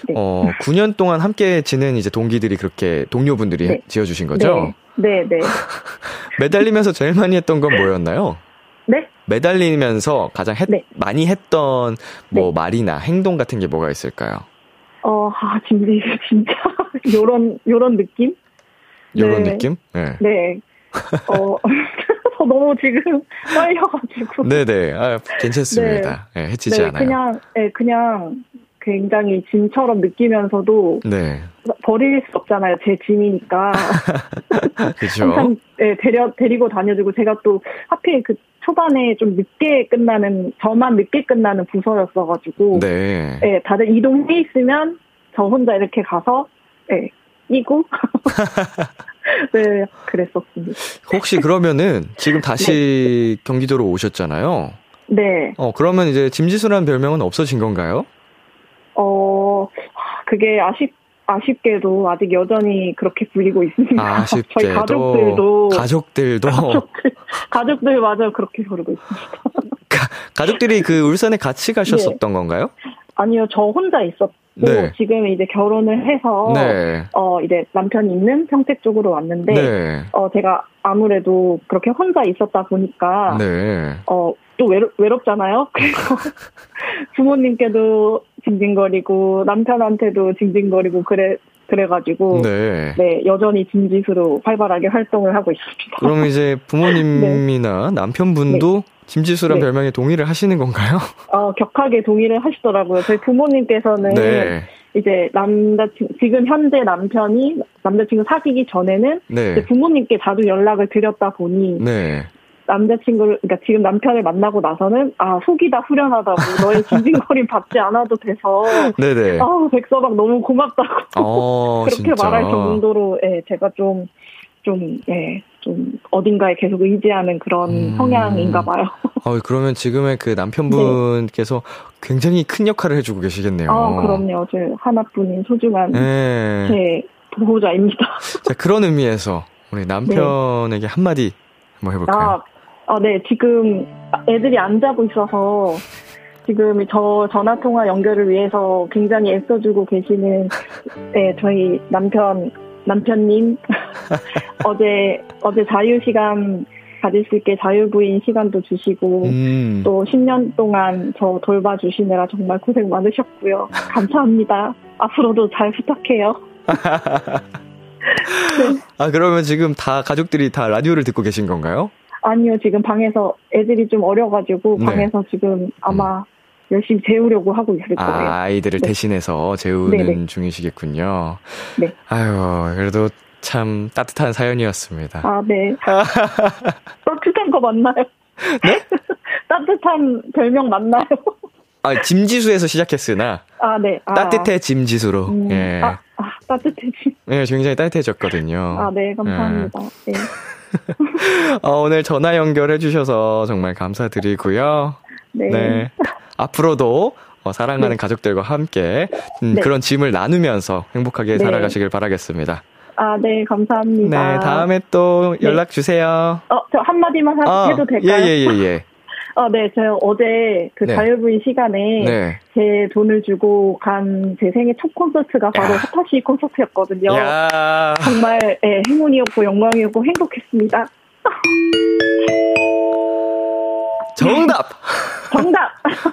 네. 어, 9년 동안 함께 지낸 이제 동기들이 그렇게, 동료분들이 네. 지어주신 거죠? 네, 네, 네. 매달리면서 제일 많이 했던 건 뭐였나요? 네? 매달리면서 가장 했- 네. 많이 했던 뭐 말이나 행동 같은 게 뭐가 있을까요? 어, 아, 진짜, 진짜, 요런, 요런 느낌? 이런 네. 느낌? 네. 네. 어, 저 너무 지금 떨려가지고. 네네. 아, 괜찮습니다. 네, 해치지 네, 않아요. 그냥, 네, 그냥 굉장히 짐처럼 느끼면서도 네. 버릴 수 없잖아요. 제 짐이니까. 그죠. 항상 네, 데려, 데리고 다녀주고 제가 또 하필 그 초반에 좀 늦게 끝나는, 저만 늦게 끝나는 부서였어가지고. 네. 네, 다들 이동해 있으면 저 혼자 이렇게 가서, 네, 끼고. 네, 그랬었습니다. 혹시 그러면은 지금 다시 경기도로 오셨잖아요. 네, 어, 그러면 이제 짐지수라는 별명은 없어진 건가요? 어, 그게 아쉽, 아쉽게도 아직 여전히 그렇게 불리고 있습니다. 아쉽게도. 저희 가족들도. 가족들도. 가족들, 가족들 맞아요. 그렇게 부르고 있습니다. 가족들이 그 울산에 같이 가셨었던 건가요? 아니요, 저 혼자 있었고, 네. 지금 이제 결혼을 해서, 네. 어, 이제 남편이 있는 평택 쪽으로 왔는데, 네. 어, 제가 아무래도 그렇게 혼자 있었다 보니까, 네. 어, 또 외롭, 외롭잖아요? 그래서 부모님께도 징징거리고, 남편한테도 징징거리고, 그래, 그래가지고, 네. 네, 여전히 진지수로 활발하게 활동을 하고 있습니다. 그럼 이제 부모님이나 남편분도 짐지수란 네. 별명에 동의를 하시는 건가요? 어, 격하게 동의를 하시더라고요. 저희 부모님께서는 네. 이제 남자친 지금 현재 남편이 남자친구 사귀기 전에는 네. 부모님께 자주 연락을 드렸다 보니 네. 남자친구를 그러니까 지금 남편을 만나고 나서는 아 속이다 후련하다고 너의 징징거림 받지 않아도 돼서 네네. 아 백서방 너무 고맙다고 어, 그렇게 진짜. 말할 정도로 예, 제가 좀 좀, 예, 좀, 어딘가에 계속 의지하는 그런 음. 성향인가 봐요. 어, 그러면 지금의 그 남편분께서 굉장히 큰 역할을 해주고 계시겠네요. 아, 그럼요. 저 하나뿐인 소중한 네. 제 보호자입니다. 자, 그런 의미에서 우리 남편에게 한마디 한번 해볼까요? 아, 아, 네, 지금 애들이 안 자고 있어서 지금 저 전화 통화 연결을 위해서 굉장히 애써주고 계시는 네, 저희 남편 남편님 어제 어제 자유 시간 가질 수 있게 자유부인 시간도 주시고 음. 또 10년 동안 저 돌봐주시느라 정말 고생 많으셨고요. 감사합니다. 앞으로도 잘 부탁해요. 아, 그러면 지금 다 가족들이 다 라디오를 듣고 계신 건가요? 아니요, 지금 방에서 애들이 좀 어려가지고 네. 방에서 지금 아마 열심히 재우려고 하고 있을 거예요. 아, 아이들을 네. 대신해서 재우는 네네. 중이시겠군요. 네. 아유, 그래도 참 따뜻한 사연이었습니다. 아, 네. 따뜻한 거 맞나요? 네? 따뜻한 별명 맞나요? 아, 짐지수에서 시작했으나 아, 네. 아, 따뜻해 짐지수로. 음, 예. 아, 아, 따뜻해지. 예, 굉장히 따뜻해졌거든요. 아, 네, 감사합니다. 네. 어, 오늘 전화 연결해 주셔서 정말 감사드리고요. 네. 앞으로도 어, 사랑하는 네. 가족들과 함께 음, 네. 그런 짐을 나누면서 행복하게 네. 살아가시길 바라겠습니다. 아, 네, 감사합니다. 네, 다음에 또 네. 연락 주세요. 어, 저 한마디만 하, 아, 해도 될까요? 예, 예, 예, 예. 어, 네, 저 어제 그 네. 자유부인 시간에 네. 제 돈을 주고 간 제 생애 첫 콘서트가 바로 스타시 콘서트였거든요. 야 정말 예, 행운이었고 영광이었고 행복했습니다. 정답! 정답!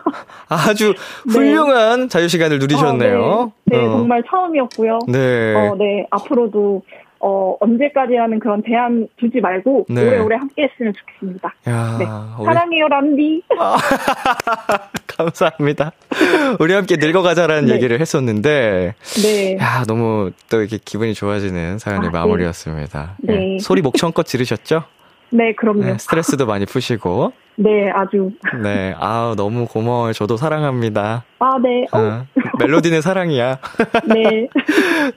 아주 훌륭한 자유시간을 누리셨네요. 어, 네, 네, 어. 정말 처음이었고요. 네. 어, 네, 앞으로도 어, 언제까지라는 그런 제한 두지 말고 네. 오래오래 함께 했으면 좋겠습니다. 야, 네. 우리- 사랑해요, 람디. 감사합니다. 우리 함께 늙어가자라는 네. 얘기를 했었는데, 네. 야, 너무 또 이렇게 기분이 좋아지는 사연의 아, 네. 마무리였습니다. 네. 예, 소리 목청껏 지르셨죠? 네, 그럼요. 네, 스트레스도 많이 푸시고. 네, 아주. 네, 아 너무 고마워요. 저도 사랑합니다. 아, 네. 어, 어, 멜로디는 사랑이야. 네.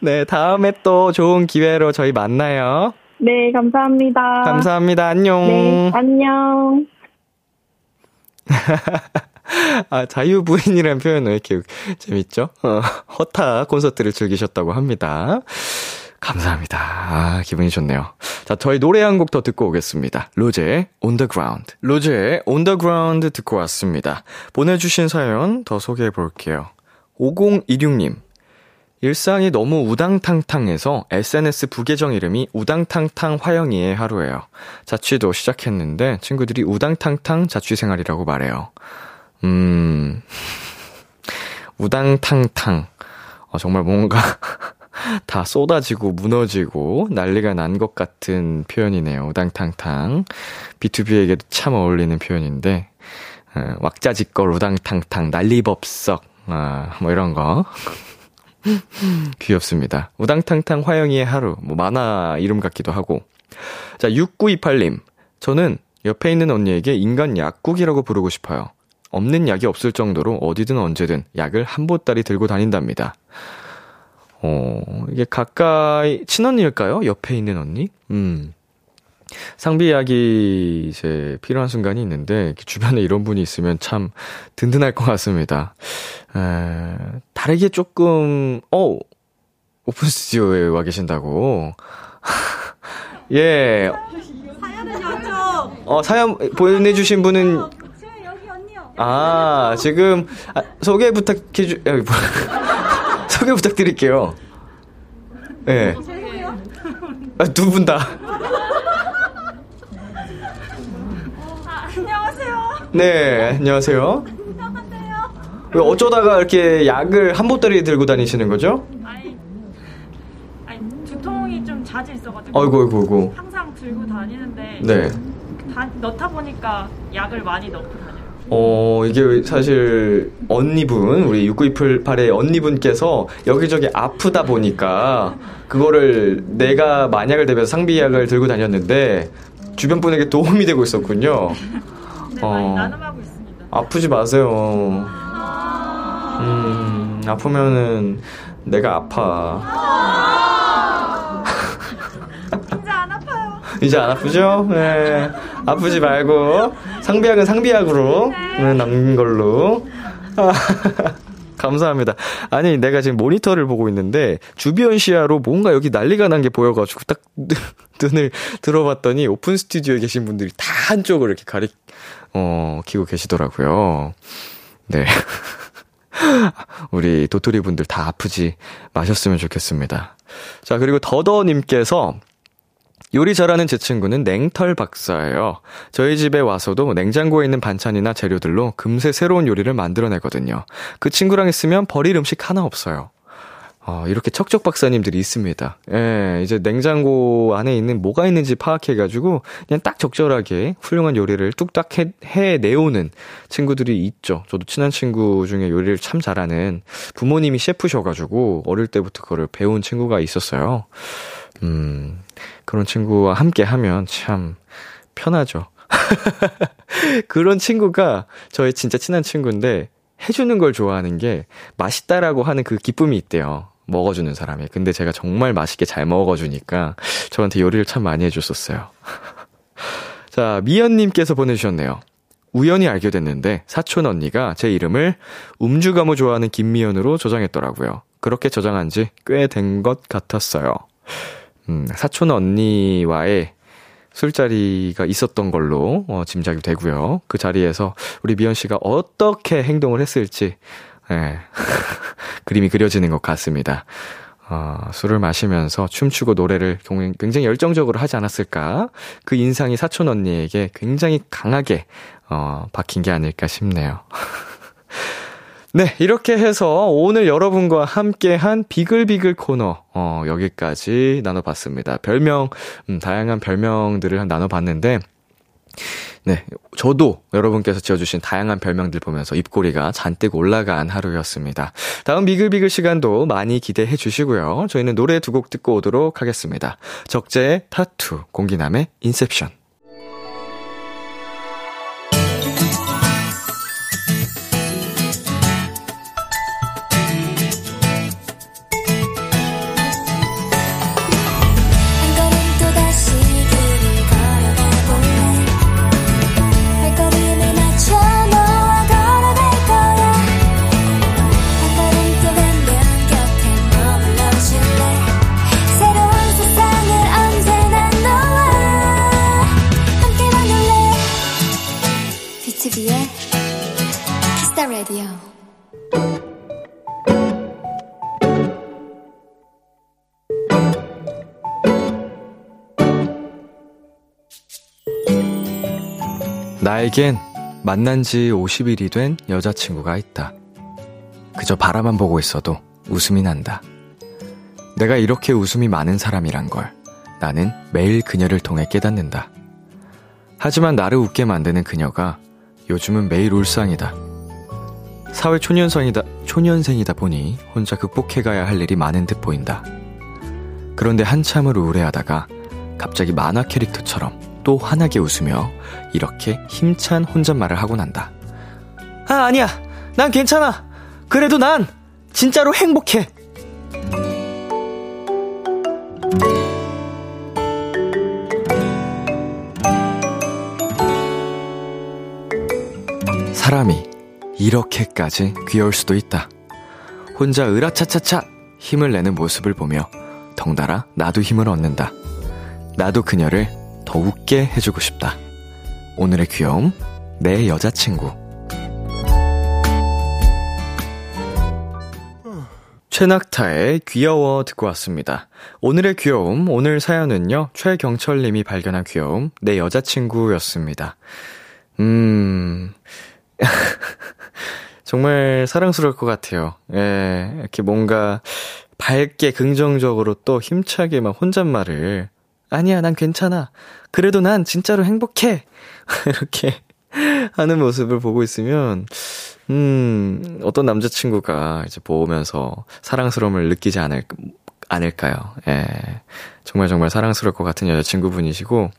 네, 다음에 또 좋은 기회로 저희 만나요. 네, 감사합니다. 감사합니다. 안녕. 네, 안녕. 아, 자유부인이라는 표현은 왜 이렇게 재밌죠? 어, 허타 콘서트를 즐기셨다고 합니다. 감사합니다. 아, 기분이 좋네요. 자, 저희 노래 한 곡 더 듣고 오겠습니다. 로제의 On the Ground. 로제의 On the Ground 듣고 왔습니다. 보내주신 사연 더 소개해 볼게요. 5026님. 일상이 너무 우당탕탕해서 SNS 부계정 이름이 우당탕탕 화영이의 하루예요. 자취도 시작했는데 친구들이 우당탕탕 자취 생활이라고 말해요. 음, 우당탕탕. 어, 정말 뭔가 다 쏟아지고 무너지고 난리가 난 것 같은 표현이네요. 우당탕탕. B2B에게도 참 어울리는 표현인데, 어, 왁자지껄 우당탕탕 난리법석, 아, 뭐 이런 거. 귀엽습니다. 우당탕탕 화영이의 하루, 뭐 만화 이름 같기도 하고. 자, 6928님. 저는 옆에 있는 언니에게 인간 약국이라고 부르고 싶어요. 없는 약이 없을 정도로 어디든 언제든 약을 한 보따리 들고 다닌답니다. 어, 이게 가까이, 친언니일까요? 옆에 있는 언니? 음. 상비약이 이제 필요한 순간이 있는데, 주변에 이런 분이 있으면 참 든든할 것 같습니다. 에, 다르게 조금, 어, 오픈 스튜디오에 와 계신다고. 예. 어, 사연 보내주신 분은, 아, 지금, 아, 소개 부탁해주, 아, 뭐, 소개 부탁드릴게요. 예. 아, 두분 다. 안녕하세요. 네, 안녕하세요. 왜 어쩌다가 이렇게 약을 한 보따리 들고 다니시는 거죠? 아니, 아니 두통이 좀 자주 있어가지고. 아이고, 아이고, 아이고. 항상 들고 다니는데. 네. 다, 넣다 보니까 약을 많이 넣고. 어, 이게 사실 언니분, 우리 6928의 언니분께서 여기저기 아프다 보니까 그거를 내가 만약을 대비해서 상비약을 들고 다녔는데 주변 분에게 도움이 되고 있었군요. 네, 어. 나눔하고 있습니다. 아프지 마세요. 음, 아프면은 내가 아파. 이제 안 아파요. 이제 안 아프죠? 네. 아프지 말고 상비약은 상비약으로 네, 남긴 걸로. 아, 감사합니다. 아니 내가 지금 모니터를 보고 있는데 주변 시야로 뭔가 여기 난리가 난 게 보여가지고 딱 눈을 들어봤더니 오픈 스튜디오에 계신 분들이 다 한쪽을 이렇게 가리 어 키고 계시더라고요. 네. 우리 도토리 분들 다 아프지 마셨으면 좋겠습니다. 자, 그리고 더더님께서 요리 잘하는 제 친구는 냉털 박사예요. 저희 집에 와서도 냉장고에 있는 반찬이나 재료들로 금세 새로운 요리를 만들어내거든요. 그 친구랑 있으면 버릴 음식 하나 없어요. 어, 이렇게 척척 박사님들이 있습니다. 예, 이제 냉장고 안에 있는 뭐가 있는지 파악해가지고 그냥 딱 적절하게 훌륭한 요리를 뚝딱 해, 해내오는 친구들이 있죠. 저도 친한 친구 중에 요리를 참 잘하는 부모님이 셰프셔가지고 어릴 때부터 그거를 배운 친구가 있었어요. 음, 그런 친구와 함께 하면 참 편하죠. 그런 친구가 저의 진짜 친한 친구인데 해주는 걸 좋아하는 게 맛있다라고 하는 그 기쁨이 있대요. 먹어주는 사람이. 근데 제가 정말 맛있게 잘 먹어주니까 저한테 요리를 참 많이 해줬었어요. 자, 미연님께서 보내주셨네요. 우연히 알게 됐는데 사촌 언니가 제 이름을 음주가무 좋아하는 김미연으로 저장했더라고요. 그렇게 저장한 지 꽤 된 것 같았어요. 음, 사촌 언니와의 술자리가 있었던 걸로 어, 짐작이 되고요. 그 자리에서 우리 미연 씨가 어떻게 행동을 했을지 예, 그림이 그려지는 것 같습니다. 어, 술을 마시면서 춤추고 노래를 굉장히 열정적으로 하지 않았을까? 그 인상이 사촌 언니에게 굉장히 강하게 어, 박힌 게 아닐까 싶네요. 네, 이렇게 해서 오늘 여러분과 함께한 비글비글 코너, 어, 여기까지 나눠봤습니다. 별명, 음, 다양한 별명들을 나눠봤는데, 네, 저도 여러분께서 지어주신 다양한 별명들 보면서 입꼬리가 잔뜩 올라간 하루였습니다. 다음 비글비글 시간도 많이 기대해 주시고요. 저희는 노래 두 곡 듣고 오도록 하겠습니다. 적재의 타투, 공기남의 인셉션. 나에겐 만난 지 50일이 된 여자친구가 있다. 그저 바라만 보고 있어도 웃음이 난다. 내가 이렇게 웃음이 많은 사람이란 걸 나는 매일 그녀를 통해 깨닫는다. 하지만 나를 웃게 만드는 그녀가 요즘은 매일 울상이다. 사회 초년생이다, 초년생이다 보니 혼자 극복해가야 할 일이 많은 듯 보인다. 그런데 한참을 우울해하다가 갑자기 만화 캐릭터처럼 또 환하게 웃으며 이렇게 힘찬 혼잣말을 하고 난다. 아, 아니야. 난 괜찮아. 그래도 난 진짜로 행복해. 사람이 이렇게까지 귀여울 수도 있다. 혼자 으라차차차 힘을 내는 모습을 보며 덩달아 나도 힘을 얻는다. 나도 그녀를 더 웃게 해주고 싶다. 오늘의 귀여움, 내 여자친구. 최낙타의 귀여워 듣고 왔습니다. 오늘의 귀여움, 오늘 사연은요, 최경철님이 발견한 귀여움, 내 여자친구였습니다. 음, 정말 사랑스러울 것 같아요. 예, 이렇게 뭔가 밝게 긍정적으로 또 힘차게 막 혼잣말을 아니야, 난 괜찮아. 그래도 난 진짜로 행복해. 이렇게 하는 모습을 보고 있으면, 음, 어떤 남자친구가 이제 보면서 사랑스러움을 느끼지 않을, 않을까요? 예. 정말 정말 사랑스러울 것 같은 여자친구분이시고,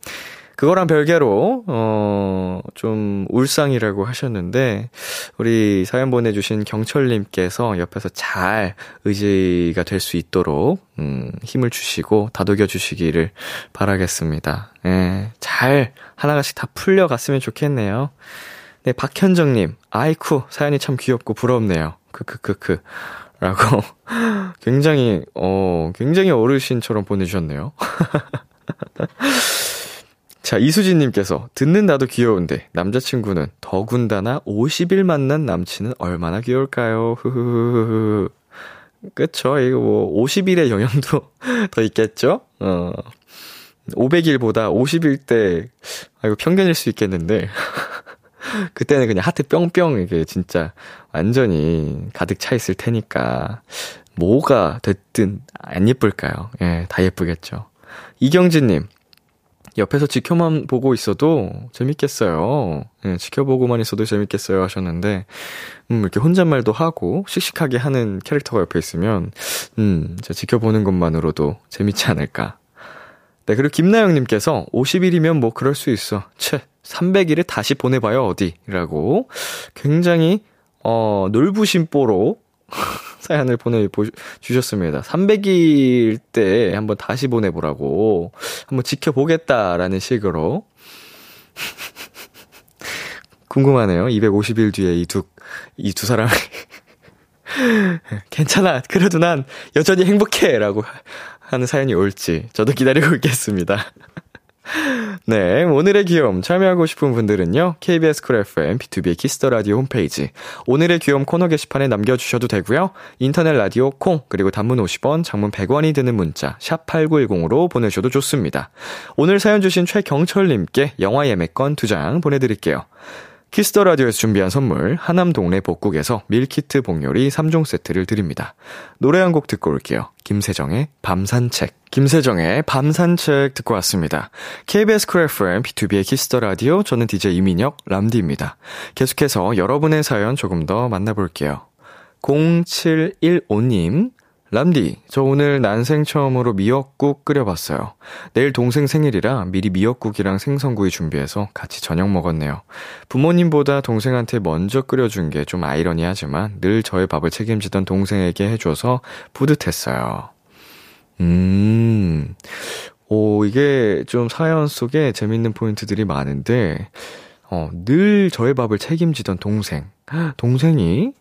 그거랑 별개로, 어, 좀 울상이라고 하셨는데, 우리 사연 보내주신 경철님께서 옆에서 잘 의지가 될 수 있도록, 음, 힘을 주시고 다독여 주시기를 바라겠습니다. 예, 잘 하나씩 다 풀려갔으면 좋겠네요. 네, 박현정님, 아이쿠, 사연이 참 귀엽고 부럽네요. 크크크크. 라고, 굉장히, 어, 굉장히 어르신처럼 보내주셨네요. 자, 이수진님께서, 듣는 나도 귀여운데, 남자친구는 더군다나 50일 만난 남친은 얼마나 귀여울까요? 흐흐흐흐. 그쵸. 이거 뭐, 50일의 영향도 더 있겠죠? 어. 500일보다 50일 때, 아, 이거 편견일 수 있겠는데. 그때는 그냥 하트 뿅뿅, 이게 진짜 완전히 가득 차 있을 테니까. 뭐가 됐든 안 예쁠까요? 예, 다 예쁘겠죠. 이경진님, 옆에서 지켜만 보고 있어도 재밌겠어요. 예, 지켜보고만 있어도 재밌겠어요 하셨는데, 음, 이렇게 혼잣말도 하고 씩씩하게 하는 캐릭터가 옆에 있으면, 음, 저 지켜보는 것만으로도 재밌지 않을까. 네, 그리고 김나영님께서 50일이면 뭐 그럴 수 있어. 채, 300일을 다시 보내봐요, 어디. 라고 굉장히, 어, 놀부심 뽀로 사연을 보내주셨습니다. 300일 때 한번 다시 보내보라고, 한번 지켜보겠다라는 식으로. 궁금하네요. 250일 뒤에 이 두, 이 두 사람이. 괜찮아. 그래도 난 여전히 행복해. 라고 하는 사연이 올지 저도 기다리고 있겠습니다. 네, 오늘의 귀여움 참여하고 싶은 분들은요. KBS 쿨 FM B2B 키스터 라디오 홈페이지 오늘의 귀여움 코너 게시판에 남겨 주셔도 되고요. 인터넷 라디오 콩 그리고 단문 50원, 장문 100원이 드는 문자 샵 8910으로 보내셔도 좋습니다. 오늘 사연 주신 최경철 님께 영화 예매권 2장 보내 드릴게요. Kiss the Radio에서 준비한 선물 하남 동네 복국에서 밀키트 복요리 3종 세트를 드립니다. 노래 한 곡 듣고 올게요. 김세정의 밤산책. 김세정의 밤산책 듣고 왔습니다. KBS 쿨 FM B2B의 키스터 라디오 저는 DJ 이민혁 람디입니다. 계속해서 여러분의 사연 조금 더 만나볼게요. 0715님 람디, 저 오늘 난생 처음으로 미역국 끓여봤어요. 내일 동생 생일이라 미리 미역국이랑 생선구이 준비해서 같이 저녁 먹었네요. 부모님보다 동생한테 먼저 끓여준 게 좀 아이러니하지만 늘 저의 밥을 책임지던 동생에게 해줘서 뿌듯했어요. 음, 오, 이게 좀 사연 속에 재밌는 포인트들이 많은데, 어, 늘 저의 밥을 책임지던 동생. 동생이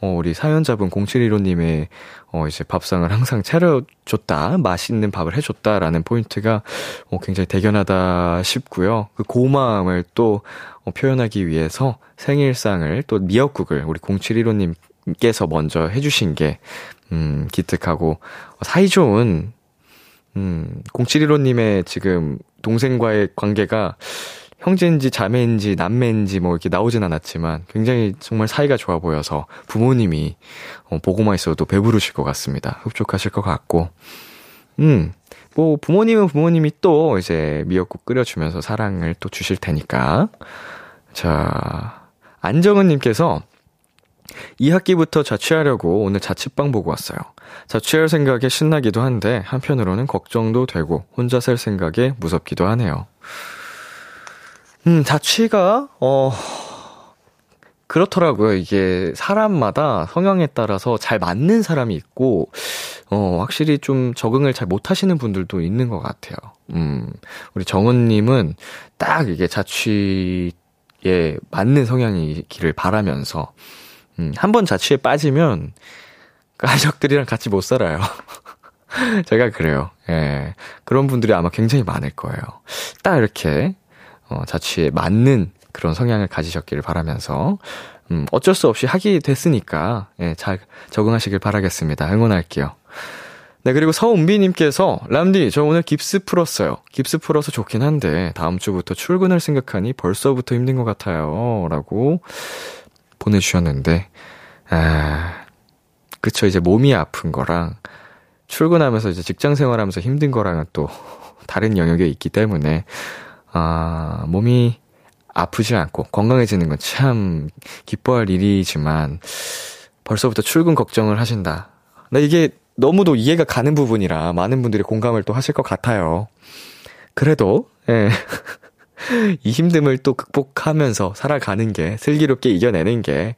어, 우리 사연자분 0715님의, 어, 이제 밥상을 항상 차려줬다, 맛있는 밥을 해줬다라는 포인트가, 어, 굉장히 대견하다 싶고요. 그 고마움을 또, 어, 표현하기 위해서 생일상을 또 미역국을 우리 0715님께서 먼저 해주신 게, 음, 기특하고, 어, 사이좋은, 음, 0715님의 지금 동생과의 관계가, 형제인지 자매인지 남매인지 뭐 이렇게 나오진 않았지만 굉장히 정말 사이가 좋아 보여서 부모님이 어, 보고만 있어도 배부르실 것 같습니다. 흡족하실 것 같고. 음, 뭐 부모님은 부모님이 또 이제 미역국 끓여주면서 사랑을 또 주실 테니까. 자, 안정은님께서 2학기부터 자취하려고 오늘 자취방 보고 왔어요. 자취할 생각에 신나기도 한데 한편으로는 걱정도 되고 혼자 살 생각에 무섭기도 하네요. 음, 자취가, 어, 그렇더라고요. 이게 사람마다 성향에 따라서 잘 맞는 사람이 있고, 어, 확실히 좀 적응을 잘 못하시는 분들도 있는 것 같아요. 음, 우리 정은님은 딱 이게 자취에 맞는 성향이기를 바라면서, 음, 한 번 자취에 빠지면 가족들이랑 같이 못 살아요. 제가 그래요. 예. 그런 분들이 아마 굉장히 많을 거예요. 딱 이렇게 어, 자취에 맞는 그런 성향을 가지셨기를 바라면서, 음, 어쩔 수 없이 하게 됐으니까, 예, 잘 적응하시길 바라겠습니다. 응원할게요. 네, 그리고 서은비님께서, 람디, 저 오늘 깁스 풀었어요. 깁스 풀어서 좋긴 한데, 다음 주부터 출근할 생각하니 벌써부터 힘든 것 같아요. 라고 보내주셨는데, 아, 그쵸. 이제 몸이 아픈 거랑, 출근하면서 이제 직장 생활하면서 힘든 거랑은 또 다른 영역에 있기 때문에, 아, 몸이 아프지 않고 건강해지는 건 참 기뻐할 일이지만 벌써부터 출근 걱정을 하신다. 나 이게 너무도 이해가 가는 부분이라 많은 분들이 공감을 또 하실 것 같아요. 그래도, 예. 이 힘듦을 또 극복하면서 살아가는 게, 슬기롭게 이겨내는 게,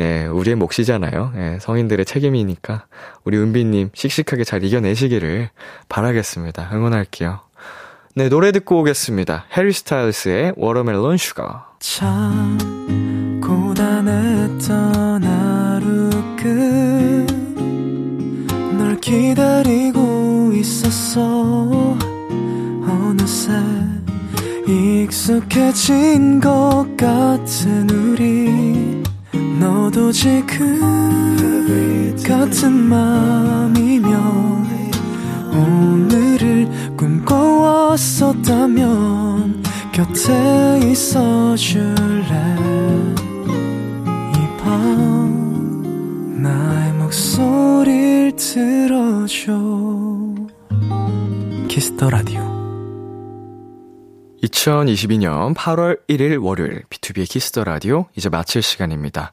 예, 우리의 몫이잖아요. 예, 성인들의 책임이니까, 우리 은비님 씩씩하게 잘 이겨내시기를 바라겠습니다. 응원할게요. 네, 노래 듣고 오겠습니다. 해리 스타일스의 Watermelon Sugar. 참 고단했던 하루 끝 널 기다리고 있었어 어느새 익숙해진 것 같은 우리 너도 지금 같은 맘이면 오늘을 꿈꿔왔었다면 곁에 있어줄래 이 밤 나의 목소리를 들어줘 Kiss the Radio 2022년 8월 1일 월요일 B2B의 키스터 라디오 이제 마칠 시간입니다.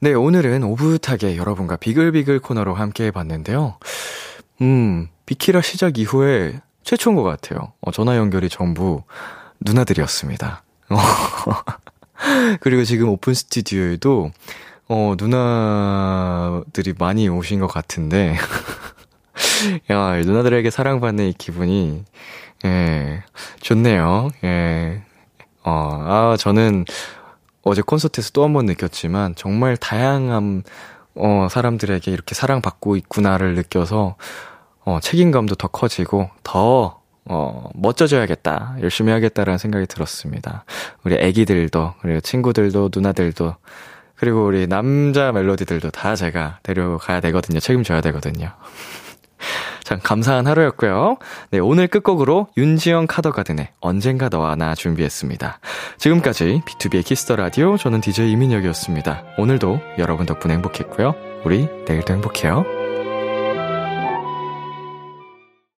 네, 오늘은 오붓하게 여러분과 비글비글 코너로 함께 해 봤는데요. 음, 비키라 시작 이후에 최초인 것 같아요. 어, 전화 연결이 전부 누나들이었습니다. 그리고 지금 오픈 스튜디오에도, 어, 누나들이 많이 오신 것 같은데, 야, 누나들에게 사랑받는 이 기분이, 예, 좋네요. 예. 어, 아, 저는 어제 콘서트에서 또 한 번 느꼈지만, 정말 다양한, 어, 사람들에게 이렇게 사랑받고 있구나를 느껴서, 어, 책임감도 더 커지고, 더, 어, 멋져져야겠다. 열심히 하겠다라는 생각이 들었습니다. 우리 애기들도, 그리고 친구들도, 누나들도, 그리고 우리 남자 멜로디들도 다 제가 데려가야 되거든요. 책임져야 되거든요. 참 감사한 하루였고요. 네, 오늘 끝곡으로 윤지영 카더가든의 언젠가 너와 나 준비했습니다. 지금까지 B2B의 키스터 라디오 저는 DJ 이민혁이었습니다. 오늘도 여러분 덕분에 행복했고요. 우리 내일도 행복해요.